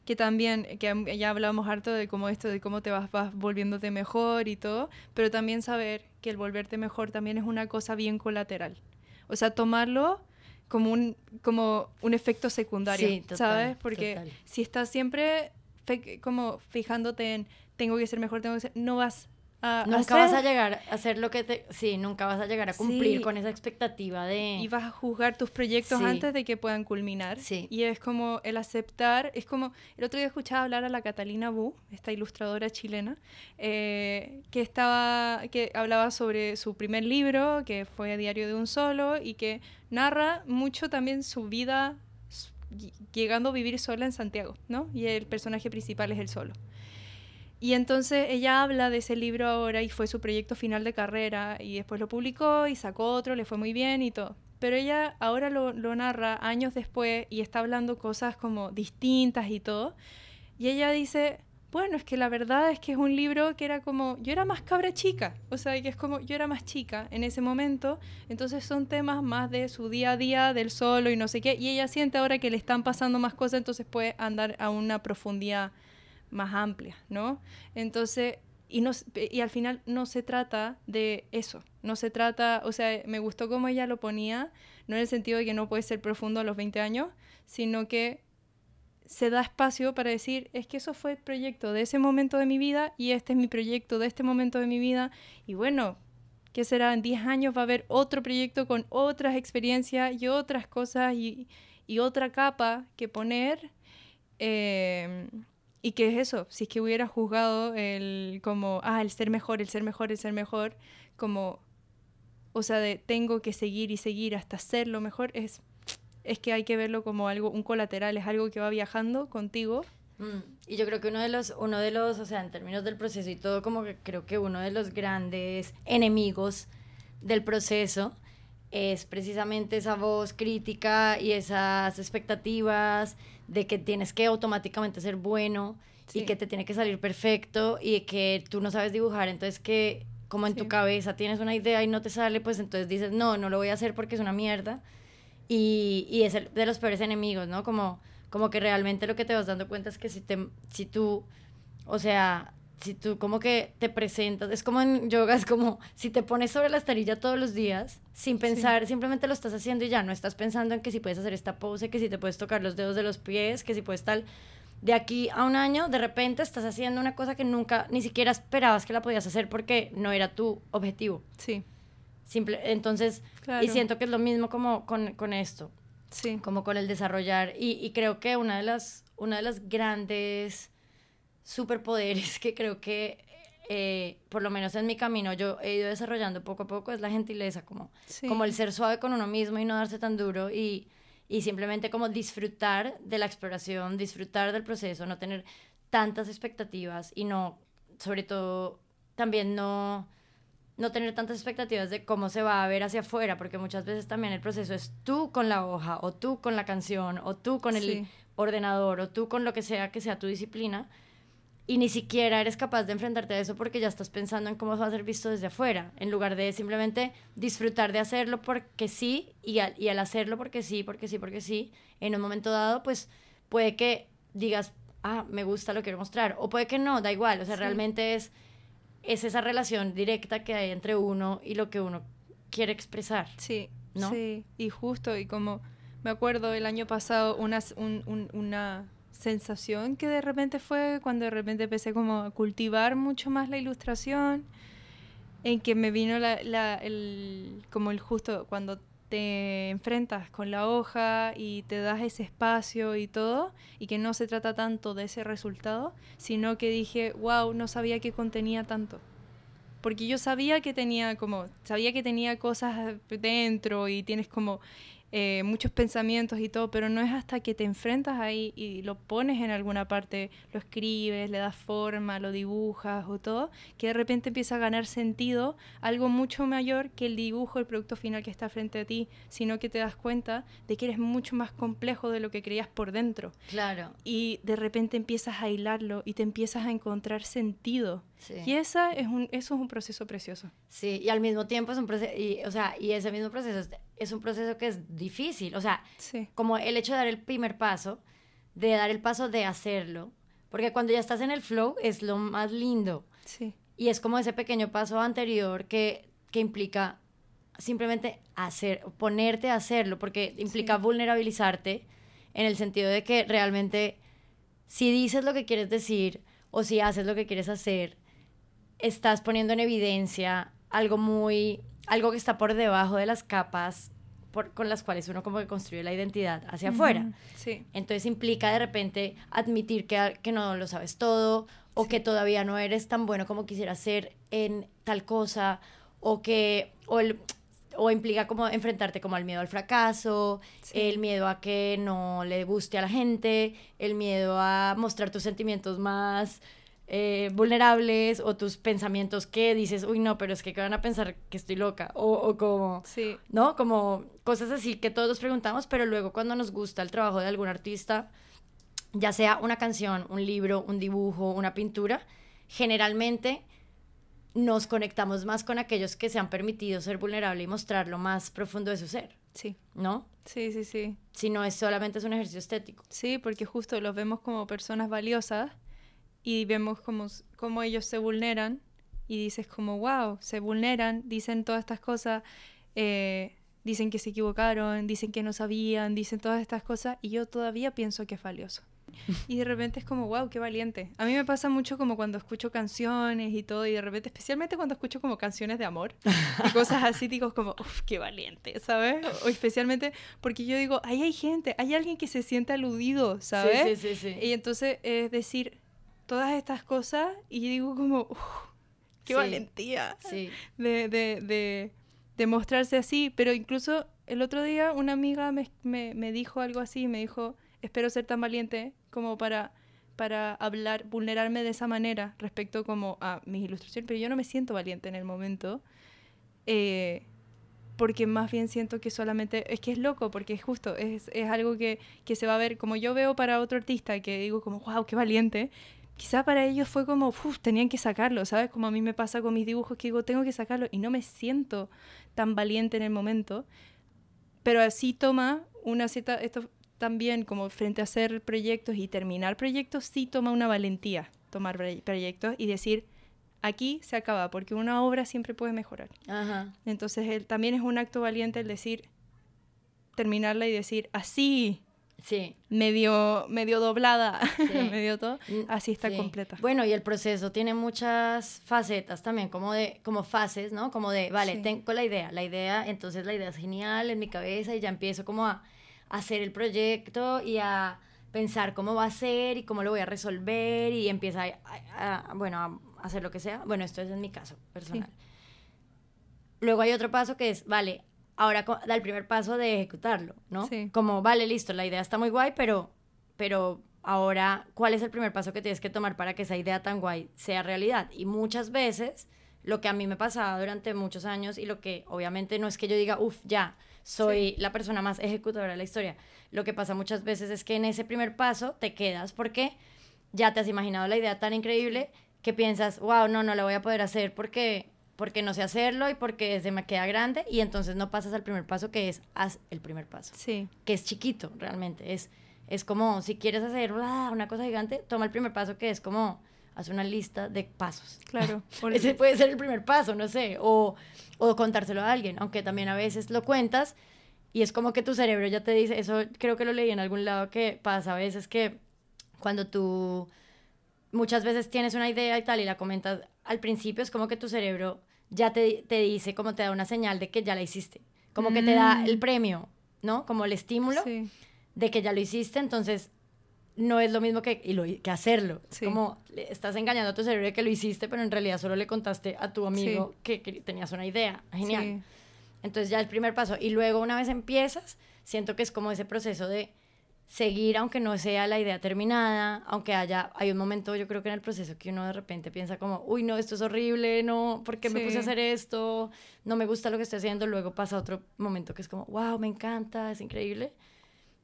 [SPEAKER 2] que también, que ya hablamos harto de cómo esto, de cómo te vas, vas volviéndote mejor y todo, pero también saber que el volverte mejor también es una cosa bien colateral. O sea, tomarlo como un, como un efecto secundario, ¿sabes? Porque si estás siempre como fijándote en tengo que ser mejor, tengo que ser, no vas
[SPEAKER 1] nunca vas a llegar a hacer lo que te... Sí, nunca vas a llegar a cumplir con esa expectativa de...
[SPEAKER 2] Y vas a juzgar tus proyectos antes de que puedan culminar.
[SPEAKER 1] Sí.
[SPEAKER 2] Y es como el aceptar, es como... El otro día escuchaba hablar a la Catalina Bu, esta ilustradora chilena, eh, que, estaba, que hablaba sobre su primer libro, que fue Diario de un Solo, y que narra mucho también su vida llegando a vivir sola en Santiago, ¿no? Y el personaje principal es el solo. Y entonces ella habla de ese libro ahora y fue su proyecto final de carrera y después lo publicó y sacó otro, le fue muy bien y todo. Pero ella ahora lo, narra años después y está hablando cosas como distintas y todo. Y ella dice, bueno, es que la verdad es que es un libro que era como, yo era más cabra chica, o sea, que es como, yo era más chica en ese momento, entonces son temas más de su día a día, del solo y no sé qué, y ella siente ahora que le están pasando más cosas, entonces puede andar a una profundidad más amplia, ¿no? Entonces, y, no, y al final no se trata de eso, no se trata, o sea, me gustó cómo ella lo ponía, no en el sentido de que no puede ser profundo a los 20 años, sino que se da espacio para decir, es que eso fue el proyecto de ese momento de mi vida y este es mi proyecto de este momento de mi vida, y bueno, ¿qué será? En 10 años va a haber otro proyecto con otras experiencias y otras cosas y, y otra capa que poner. Eh, ¿Y qué es eso? Si es que hubiera juzgado el como, ah, el ser mejor, el ser mejor, el ser mejor, como, o sea, de tengo que seguir y seguir hasta ser lo mejor, es, es que hay que verlo como algo, un colateral, es algo que va viajando contigo.
[SPEAKER 1] Mm, y yo creo que uno de los, uno de los, o sea, en términos del proceso y todo, como que creo que uno de los grandes enemigos del proceso es precisamente esa voz crítica y esas expectativas de que tienes que automáticamente ser bueno y que te tiene que salir perfecto y que tú no sabes dibujar, entonces que como en tu cabeza tienes una idea y no te sale, pues entonces dices, no, no lo voy a hacer porque es una mierda. Y, y es el de los peores enemigos, ¿no? Como, como que realmente lo que te vas dando cuenta es que si, te, si tú, o sea, si tú como que te presentas, es como en yoga, es como si te pones sobre la esterilla todos los días, sin pensar, simplemente lo estás haciendo y ya, no estás pensando en que si puedes hacer esta pose, que si te puedes tocar los dedos de los pies, que si puedes tal, de aquí a un año, de repente estás haciendo una cosa que nunca, ni siquiera esperabas que la podías hacer porque no era tu objetivo.
[SPEAKER 2] Sí.
[SPEAKER 1] Simple, entonces, y siento que es lo mismo como con, con esto.
[SPEAKER 2] Sí.
[SPEAKER 1] Como con el desarrollar. Y, y, creo que una de las, una de las grandes superpoderes que creo que, eh, por lo menos en mi camino, yo he ido desarrollando poco a poco es la gentileza, como, como el ser suave con uno mismo y no darse tan duro y y simplemente como disfrutar de la exploración, disfrutar del proceso, no tener tantas expectativas y no, sobre todo, también no, no tener tantas expectativas de cómo se va a ver hacia afuera, porque muchas veces también el proceso es tú con la hoja, o tú con la canción, o tú con el ordenador, o tú con lo que sea que sea tu disciplina, y ni siquiera eres capaz de enfrentarte a eso porque ya estás pensando en cómo va a ser visto desde afuera, en lugar de simplemente disfrutar de hacerlo porque sí y al, y al hacerlo porque sí, porque sí, porque sí, en un momento dado, pues puede que digas, ah, me gusta, lo quiero mostrar, o puede que no, da igual, o sea, realmente es, es esa relación directa que hay entre uno y lo que uno quiere expresar.
[SPEAKER 2] Sí, ¿no? Sí, y justo, y como me acuerdo el año pasado, una, una sensación que de repente fue cuando de repente empecé como a cultivar mucho más la ilustración, en que me vino la, el, como el justo cuando te enfrentas con la hoja y te das ese espacio y todo, y que no se trata tanto de ese resultado, sino que dije, wow, no sabía que contenía tanto. Porque yo sabía que tenía como, sabía que tenía cosas dentro y tienes como eh, muchos pensamientos y todo, pero no es hasta que te enfrentas ahí y lo pones en alguna parte, lo escribes, le das forma, lo dibujas o todo, que de repente empieza a ganar sentido algo mucho mayor que el dibujo, el producto final que está frente a ti, sino que te das cuenta de que eres mucho más complejo de lo que creías por dentro.
[SPEAKER 1] Claro.
[SPEAKER 2] Y de repente empiezas a hilarlo y te empiezas a encontrar sentido. Y esa es un, eso es un proceso precioso.
[SPEAKER 1] Sí, y al mismo tiempo es un proceso, y, o sea, y ese mismo proceso es, un proceso que es difícil. O sea, como el hecho de dar el primer paso, de dar el paso de hacerlo. Porque cuando ya estás en el flow es lo más lindo.
[SPEAKER 2] Sí.
[SPEAKER 1] Y es como ese pequeño paso anterior que, que implica simplemente hacer, ponerte a hacerlo, porque implica vulnerabilizarte en el sentido de que realmente si dices lo que quieres decir o si haces lo que quieres hacer, estás poniendo en evidencia algo muy, algo que está por debajo de las capas por, con las cuales uno como que construye la identidad hacia afuera.
[SPEAKER 2] Sí.
[SPEAKER 1] Entonces implica de repente admitir que, que no lo sabes todo o que todavía no eres tan bueno como quisieras ser en tal cosa o que o, el, o implica como enfrentarte como al miedo al fracaso, el miedo a que no le guste a la gente, el miedo a mostrar tus sentimientos más eh, vulnerables o tus pensamientos que dices, uy, no, pero es que van a pensar que estoy loca o, o como,
[SPEAKER 2] sí.
[SPEAKER 1] ¿no? Como cosas así que todos nos preguntamos, pero luego cuando nos gusta el trabajo de algún artista, ya sea una canción, un libro, un dibujo, una pintura, generalmente nos conectamos más con aquellos que se han permitido ser vulnerable y mostrar lo más profundo de su ser.
[SPEAKER 2] Sí.
[SPEAKER 1] ¿No?
[SPEAKER 2] Sí, sí, sí.
[SPEAKER 1] Si no es solamente es un ejercicio estético.
[SPEAKER 2] Sí, porque justo los vemos como personas valiosas y vemos cómo, cómo ellos se vulneran y dices como, wow, se vulneran, dicen todas estas cosas, eh, dicen que se equivocaron, dicen que no sabían, dicen todas estas cosas y yo todavía pienso que es valioso. Y de repente es como, wow, qué valiente. A mí me pasa mucho como cuando escucho canciones y todo, y de repente, especialmente cuando escucho como canciones de amor y cosas así, digo como, uff, qué valiente, ¿sabes? O, especialmente porque yo digo, ahí hay gente, hay alguien que se siente aludido, ¿sabes?
[SPEAKER 1] Sí, sí, sí,
[SPEAKER 2] Y entonces es decir, todas estas cosas y digo como, qué valentía de, de, de, mostrarse así. Pero incluso el otro día una amiga me, me, me, dijo algo así, me dijo, espero ser tan valiente como para, para hablar, vulnerarme de esa manera respecto como a mis ilustraciones, pero yo no me siento valiente en el momento. Eh, porque más bien siento que solamente, es que es loco, porque es justo, es, es algo que, que, se va a ver, como yo veo para otro artista, que digo como, wow, qué valiente, quizá para ellos fue como, uff, tenían que sacarlo, ¿sabes? Como a mí me pasa con mis dibujos que digo, tengo que sacarlo y no me siento tan valiente en el momento, pero así toma una cierta, esto también como frente a hacer proyectos y terminar proyectos, sí toma una valentía tomar proyectos y decir, aquí se acaba, porque una obra siempre puede mejorar. Entonces también es un acto valiente el decir, terminarla y decir, así, sí. medio, medio doblada, medio todo, mm, así está completa.
[SPEAKER 1] Bueno, y el proceso tiene muchas facetas también, como de, como fases, ¿no? Como de, vale, tengo la idea, la idea, entonces la idea es genial en mi cabeza y ya empiezo como a, hacer el proyecto y a pensar cómo va a ser y cómo lo voy a resolver y empieza a, bueno, a hacer lo que sea. Bueno, esto es en mi caso personal. Luego hay otro paso que es, vale, ahora da el primer paso de ejecutarlo, ¿no? Como, vale, listo, la idea está muy guay, pero, pero ahora, ¿cuál es el primer paso que tienes que tomar para que esa idea tan guay sea realidad? Y muchas veces, lo que a mí me pasaba durante muchos años y lo que obviamente no es que yo diga, uff, ya, soy la persona más ejecutadora de la historia. Lo que pasa muchas veces es que en ese primer paso te quedas porque ya te has imaginado la idea tan increíble que piensas, wow, no, no la voy a poder hacer porque porque no sé hacerlo y porque se me queda grande y entonces no pasas al primer paso que es haz el primer paso. Sí. Que es chiquito realmente, es es como si quieres hacer una cosa gigante, toma el primer paso que es como haz una lista de pasos. Claro. Ese puede ser el primer paso, no sé, o, o contárselo a alguien, aunque también a veces lo cuentas y es como que tu cerebro ya te dice, eso creo que lo leí en algún lado que pasa a veces que cuando tú muchas veces tienes una idea y tal y la comentas al principio, es como que tu cerebro ya te, te dice, como te da una señal de que ya la hiciste, como que te da mm. el premio, ¿no? Como el estímulo de que ya lo hiciste, entonces no es lo mismo que, y lo, que hacerlo. Es como estás engañando a tu cerebro de que lo hiciste, pero en realidad solo le contaste a tu amigo que, tenías una idea. Genial. Entonces ya el primer paso. Y luego una vez empiezas, siento que es como ese proceso de seguir aunque no sea la idea terminada, aunque haya, hay un momento yo creo que en el proceso que uno de repente piensa como, uy, no, esto es horrible, no, ¿por qué me puse a hacer esto? No me gusta lo que estoy haciendo, luego pasa otro momento que es como, wow, me encanta, es increíble.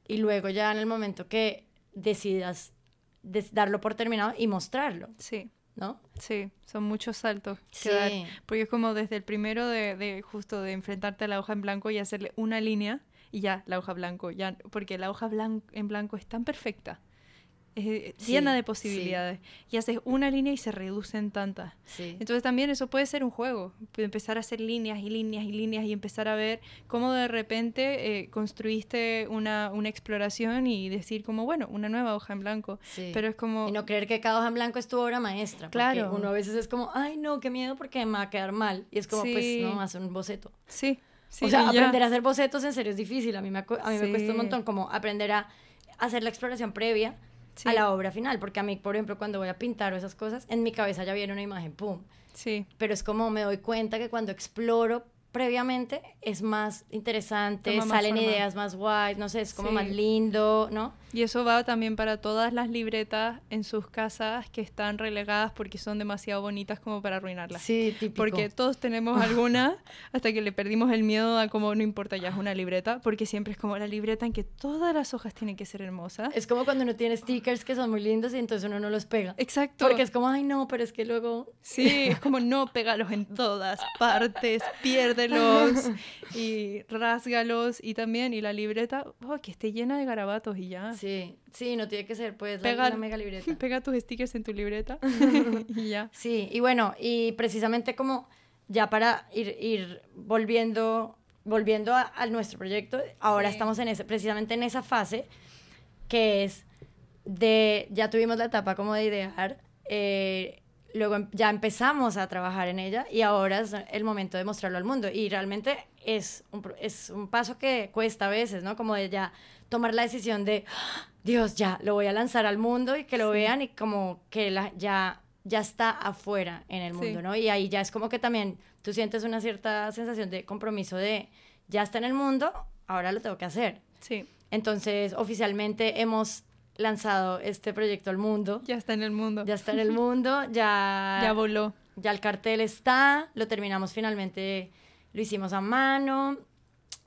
[SPEAKER 1] Y luego ya en el momento que decidas darlo por terminado y mostrarlo. Sí. ¿No?
[SPEAKER 2] Sí, son muchos saltos sí. porque es como desde el primero de, de justo de enfrentarte a la hoja en blanco y hacerle una línea y ya, la hoja blanco, ya, porque la hoja en blanco es tan perfecta, es llena de posibilidades, y haces una línea y se reducen tantas. Entonces también eso puede ser un juego, empezar a hacer líneas y líneas y líneas y empezar a ver cómo de repente eh, construiste una, una, exploración y decir como, bueno, una nueva hoja en blanco. Pero es como...
[SPEAKER 1] Y no creer que cada hoja en blanco es tu obra maestra. Claro. Uno a veces es como, ay no, qué miedo porque me va a quedar mal. Y es como, pues no, hacer un boceto. Sí o sea, aprender a hacer bocetos en serio es difícil. A mí me, a mí me cuesta un montón como aprender a hacer la exploración previa a la obra final. Porque a mí, por ejemplo, cuando voy a pintar o esas cosas, en mi cabeza ya viene una imagen, ¡pum! Sí. Pero es como me doy cuenta que cuando exploro previamente es más interesante, salen ideas más guays, no sé, es como más lindo, ¿no?
[SPEAKER 2] Y eso va también para todas las libretas en sus casas que están relegadas porque son demasiado bonitas como para arruinarlas. Sí, típico. Porque todos tenemos alguna hasta que le perdimos el miedo a como no importa ya es una libreta, porque siempre es como la libreta en que todas las hojas tienen que ser hermosas.
[SPEAKER 1] Es como cuando uno tiene stickers que son muy lindos y entonces uno no los pega. Exacto. Porque es como, ay no, pero es que luego...
[SPEAKER 2] Sí, es como no, pégalos en todas partes, pierde los y rásgalos y también, y la libreta, oh, que esté llena de garabatos y ya.
[SPEAKER 1] Sí, sí, no tiene que ser pues pega, la, mega libreta.
[SPEAKER 2] Pega tus stickers en tu libreta y ya.
[SPEAKER 1] Sí, y bueno, y precisamente como ya para ir, ir volviendo, volviendo a, nuestro proyecto, ahora estamos en ese, precisamente en esa fase que es de, ya tuvimos la etapa como de idear, eh, luego em, ya empezamos a trabajar en ella y ahora es el momento de mostrarlo al mundo. Y realmente es un, es un paso que cuesta a veces, ¿no? Como de ya tomar la decisión de, ¡Ah! Dios, ya, lo voy a lanzar al mundo y que lo vean y como que la, ya, ya está afuera en el mundo, ¿no? Y ahí ya es como que también tú sientes una cierta sensación de compromiso de, ya está en el mundo, ahora lo tengo que hacer. Sí. Entonces, oficialmente hemos lanzado este proyecto al mundo.
[SPEAKER 2] Ya está en el mundo.
[SPEAKER 1] Ya está en el mundo, ya...
[SPEAKER 2] ya voló.
[SPEAKER 1] Ya el cartel está, lo terminamos finalmente, lo hicimos a mano.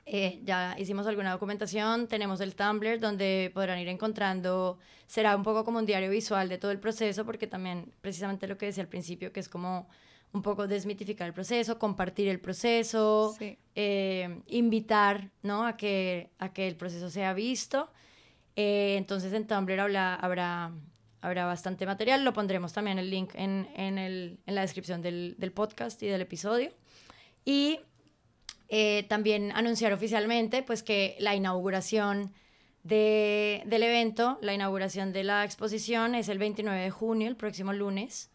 [SPEAKER 1] Eh, ya hicimos alguna documentación, tenemos el Tumblr donde podrán ir encontrando, será un poco como un diario visual de todo el proceso, porque también precisamente lo que decía al principio, que es como un poco desmitificar el proceso, compartir el proceso, eh, invitar ¿no? a, que, a que el proceso sea visto. Eh, entonces en Tumblr habrá, habrá, habrá bastante material, lo pondremos también el link en, en, el, en la descripción del, del podcast y del episodio. Y eh, también anunciar oficialmente pues que la inauguración de, del evento, la inauguración de la exposición es el 29 de junio, el próximo lunes.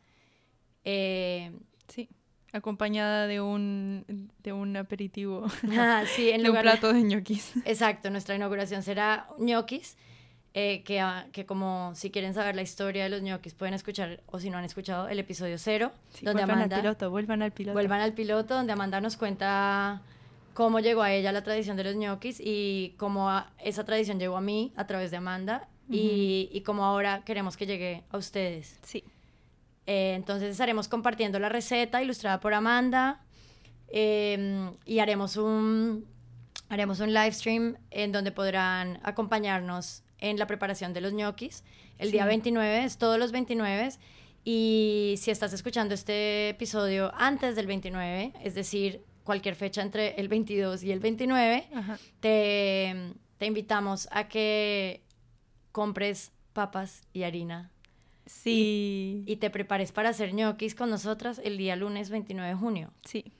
[SPEAKER 2] Eh, sí, acompañada de un, de un aperitivo.
[SPEAKER 1] Ah, sí, en
[SPEAKER 2] lugar de un plato de ñoquis.
[SPEAKER 1] Exacto, nuestra inauguración será ñoquis. Eh, que, ah, que, como si quieren saber la historia de los ñoquis pueden escuchar, o si no han escuchado, el episodio cero.
[SPEAKER 2] donde vuelvan al piloto, vuelvan al piloto.
[SPEAKER 1] Vuelvan al piloto, donde Amanda nos cuenta cómo llegó a ella la tradición de los ñoquis y cómo esa tradición llegó a mí a través de Amanda y, y, cómo ahora queremos que llegue a ustedes.
[SPEAKER 2] Sí.
[SPEAKER 1] Eh, entonces estaremos compartiendo la receta ilustrada por Amanda em, y haremos un, haremos un live stream en donde podrán acompañarnos en la preparación de los ñoquis. El día 29 es todos los 29 y si estás escuchando este episodio antes del 29, es decir, cualquier fecha entre el 22 y el 29, te, te, invitamos a que compres papas y harina.
[SPEAKER 2] Sí.
[SPEAKER 1] Y, te prepares para hacer ñoquis con nosotras el día lunes 29 de junio.
[SPEAKER 2] Sí.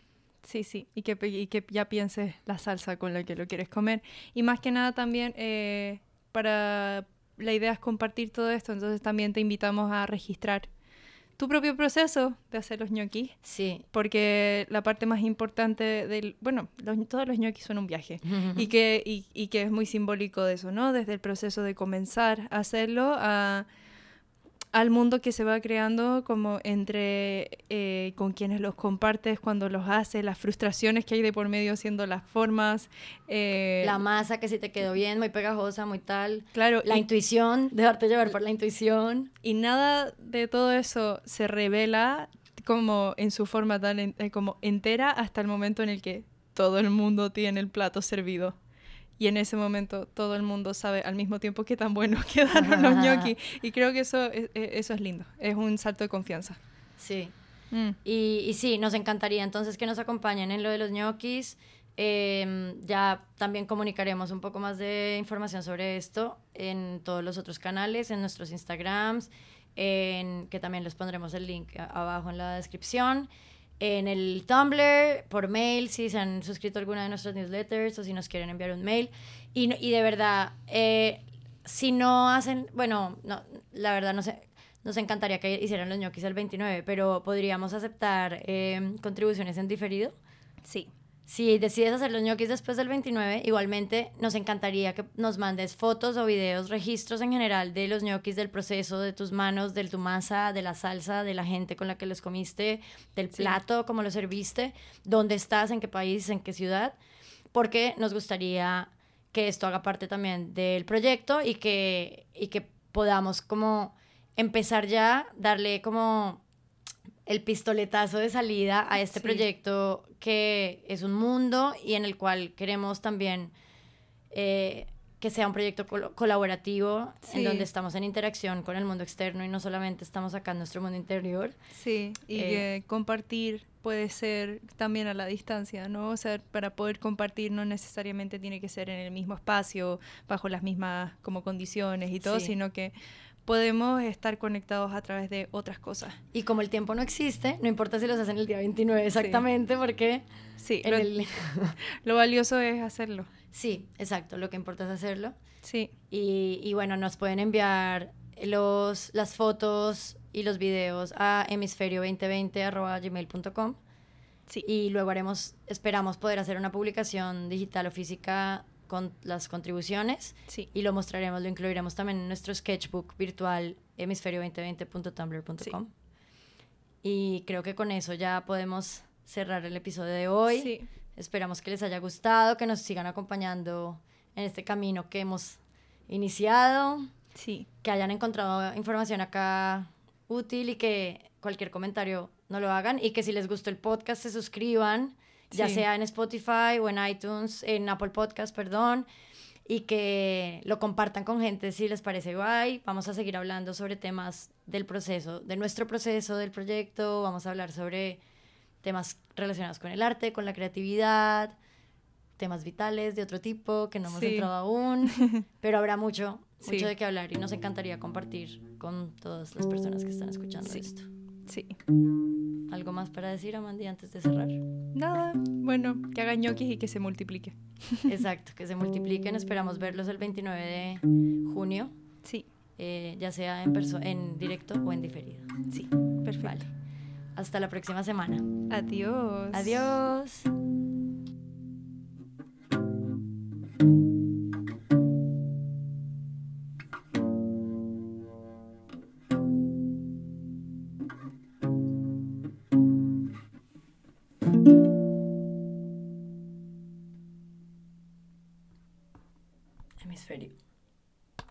[SPEAKER 2] Sí, sí, y que, y que ya pienses la salsa con la que lo quieres comer. Y más que nada también, eh, para la idea es compartir todo esto, entonces también te invitamos a registrar tu propio proceso de hacer los ñoquis.
[SPEAKER 1] Sí.
[SPEAKER 2] Porque la parte más importante del... Bueno, todos los ñoquis son un viaje. y, que, y, y, que es muy simbólico de eso, ¿no? Desde el proceso de comenzar a hacerlo a al mundo que se va creando como entre eh, con quienes los compartes cuando los haces, las frustraciones que hay de por medio haciendo las formas.
[SPEAKER 1] Eh, la masa que si te quedó bien, muy pegajosa, muy tal.
[SPEAKER 2] Claro.
[SPEAKER 1] La intuición, dejarte llevar por la intuición.
[SPEAKER 2] Y nada de todo eso se revela como en su forma tan eh, como entera hasta el momento en el que todo el mundo tiene el plato servido y en ese momento todo el mundo sabe al mismo tiempo qué tan buenos quedaron los gnocchi. Y creo que eso es, eso es lindo, es un salto de confianza.
[SPEAKER 1] Sí. Mm. Y, y, sí, nos encantaría entonces que nos acompañen en lo de los ñoquis. Em, ya también comunicaremos un poco más de información sobre esto en todos los otros canales, en nuestros Instagrams, en, que también les pondremos el link abajo en la descripción en el Tumblr, por mail, si se han suscrito a alguna de nuestras newsletters o si nos quieren enviar un mail. Y, y de verdad, eh, si no hacen, bueno, no, la verdad no sé, nos encantaría que hicieran los ñoquis el 29, pero podríamos aceptar eh, contribuciones en diferido.
[SPEAKER 2] Sí.
[SPEAKER 1] Si decides hacer los ñoquis después del 29, igualmente nos encantaría que nos mandes fotos o videos, registros en general de los ñoquis, del proceso, de tus manos, de tu masa, de la salsa, de la gente con la que los comiste, del plato, cómo lo serviste, dónde estás, en qué país, en qué ciudad, porque nos gustaría que esto haga parte también del proyecto y que, y que podamos como empezar ya, darle como el pistoletazo de salida a este proyecto que es un mundo y en el cual queremos también eh, que sea un proyecto colaborativo en donde estamos en interacción con el mundo externo y no solamente estamos acá en nuestro mundo interior.
[SPEAKER 2] Sí, y eh, compartir puede ser también a la distancia, ¿no? O sea, para poder compartir no necesariamente tiene que ser en el mismo espacio, bajo las mismas como condiciones y todo, sino que podemos estar conectados a través de otras cosas.
[SPEAKER 1] Y como el tiempo no existe, no importa si los hacen el día 29 exactamente, porque
[SPEAKER 2] sí, lo, lo, valioso es hacerlo.
[SPEAKER 1] Sí, exacto, lo que importa es hacerlo.
[SPEAKER 2] Sí.
[SPEAKER 1] Y, y bueno, nos pueden enviar los, las fotos y los videos a hemisferio2020.gmail.com.
[SPEAKER 2] Sí.
[SPEAKER 1] Y luego haremos, esperamos poder hacer una publicación digital o física con las contribuciones
[SPEAKER 2] sí.
[SPEAKER 1] y lo mostraremos, lo incluiremos también en nuestro sketchbook virtual hemisferio2020.tumblr.com. Y creo que con eso ya podemos cerrar el episodio de hoy.
[SPEAKER 2] Sí.
[SPEAKER 1] Esperamos que les haya gustado, que nos sigan acompañando en este camino que hemos iniciado.
[SPEAKER 2] Sí.
[SPEAKER 1] Que hayan encontrado información acá útil y que cualquier comentario no lo hagan y que si les gustó el podcast se suscriban ya
[SPEAKER 2] Sí.
[SPEAKER 1] sea en Spotify o en iTunes, en Apple Podcast, perdón, y que lo compartan con gente si les parece guay. Vamos a seguir hablando sobre temas del proceso, de nuestro proceso, del proyecto. Vamos a hablar sobre temas relacionados con el arte, con la creatividad, temas vitales de otro tipo que no hemos
[SPEAKER 2] Sí.
[SPEAKER 1] entrado aún, pero habrá mucho, mucho
[SPEAKER 2] Sí.
[SPEAKER 1] de qué hablar y nos encantaría compartir con todas las personas que están escuchando esto.
[SPEAKER 2] Sí.
[SPEAKER 1] ¿Algo más para decir, Amandi, antes de cerrar?
[SPEAKER 2] Nada, bueno, que hagan ñoquis y que se multiplique.
[SPEAKER 1] Exacto, que se multipliquen. Esperamos verlos el 29 de junio,
[SPEAKER 2] Sí,
[SPEAKER 1] eh, ya sea en, en directo o en diferido.
[SPEAKER 2] sí, perfecto.
[SPEAKER 1] Vale. Hasta la próxima semana.
[SPEAKER 2] Adiós.
[SPEAKER 1] Adiós.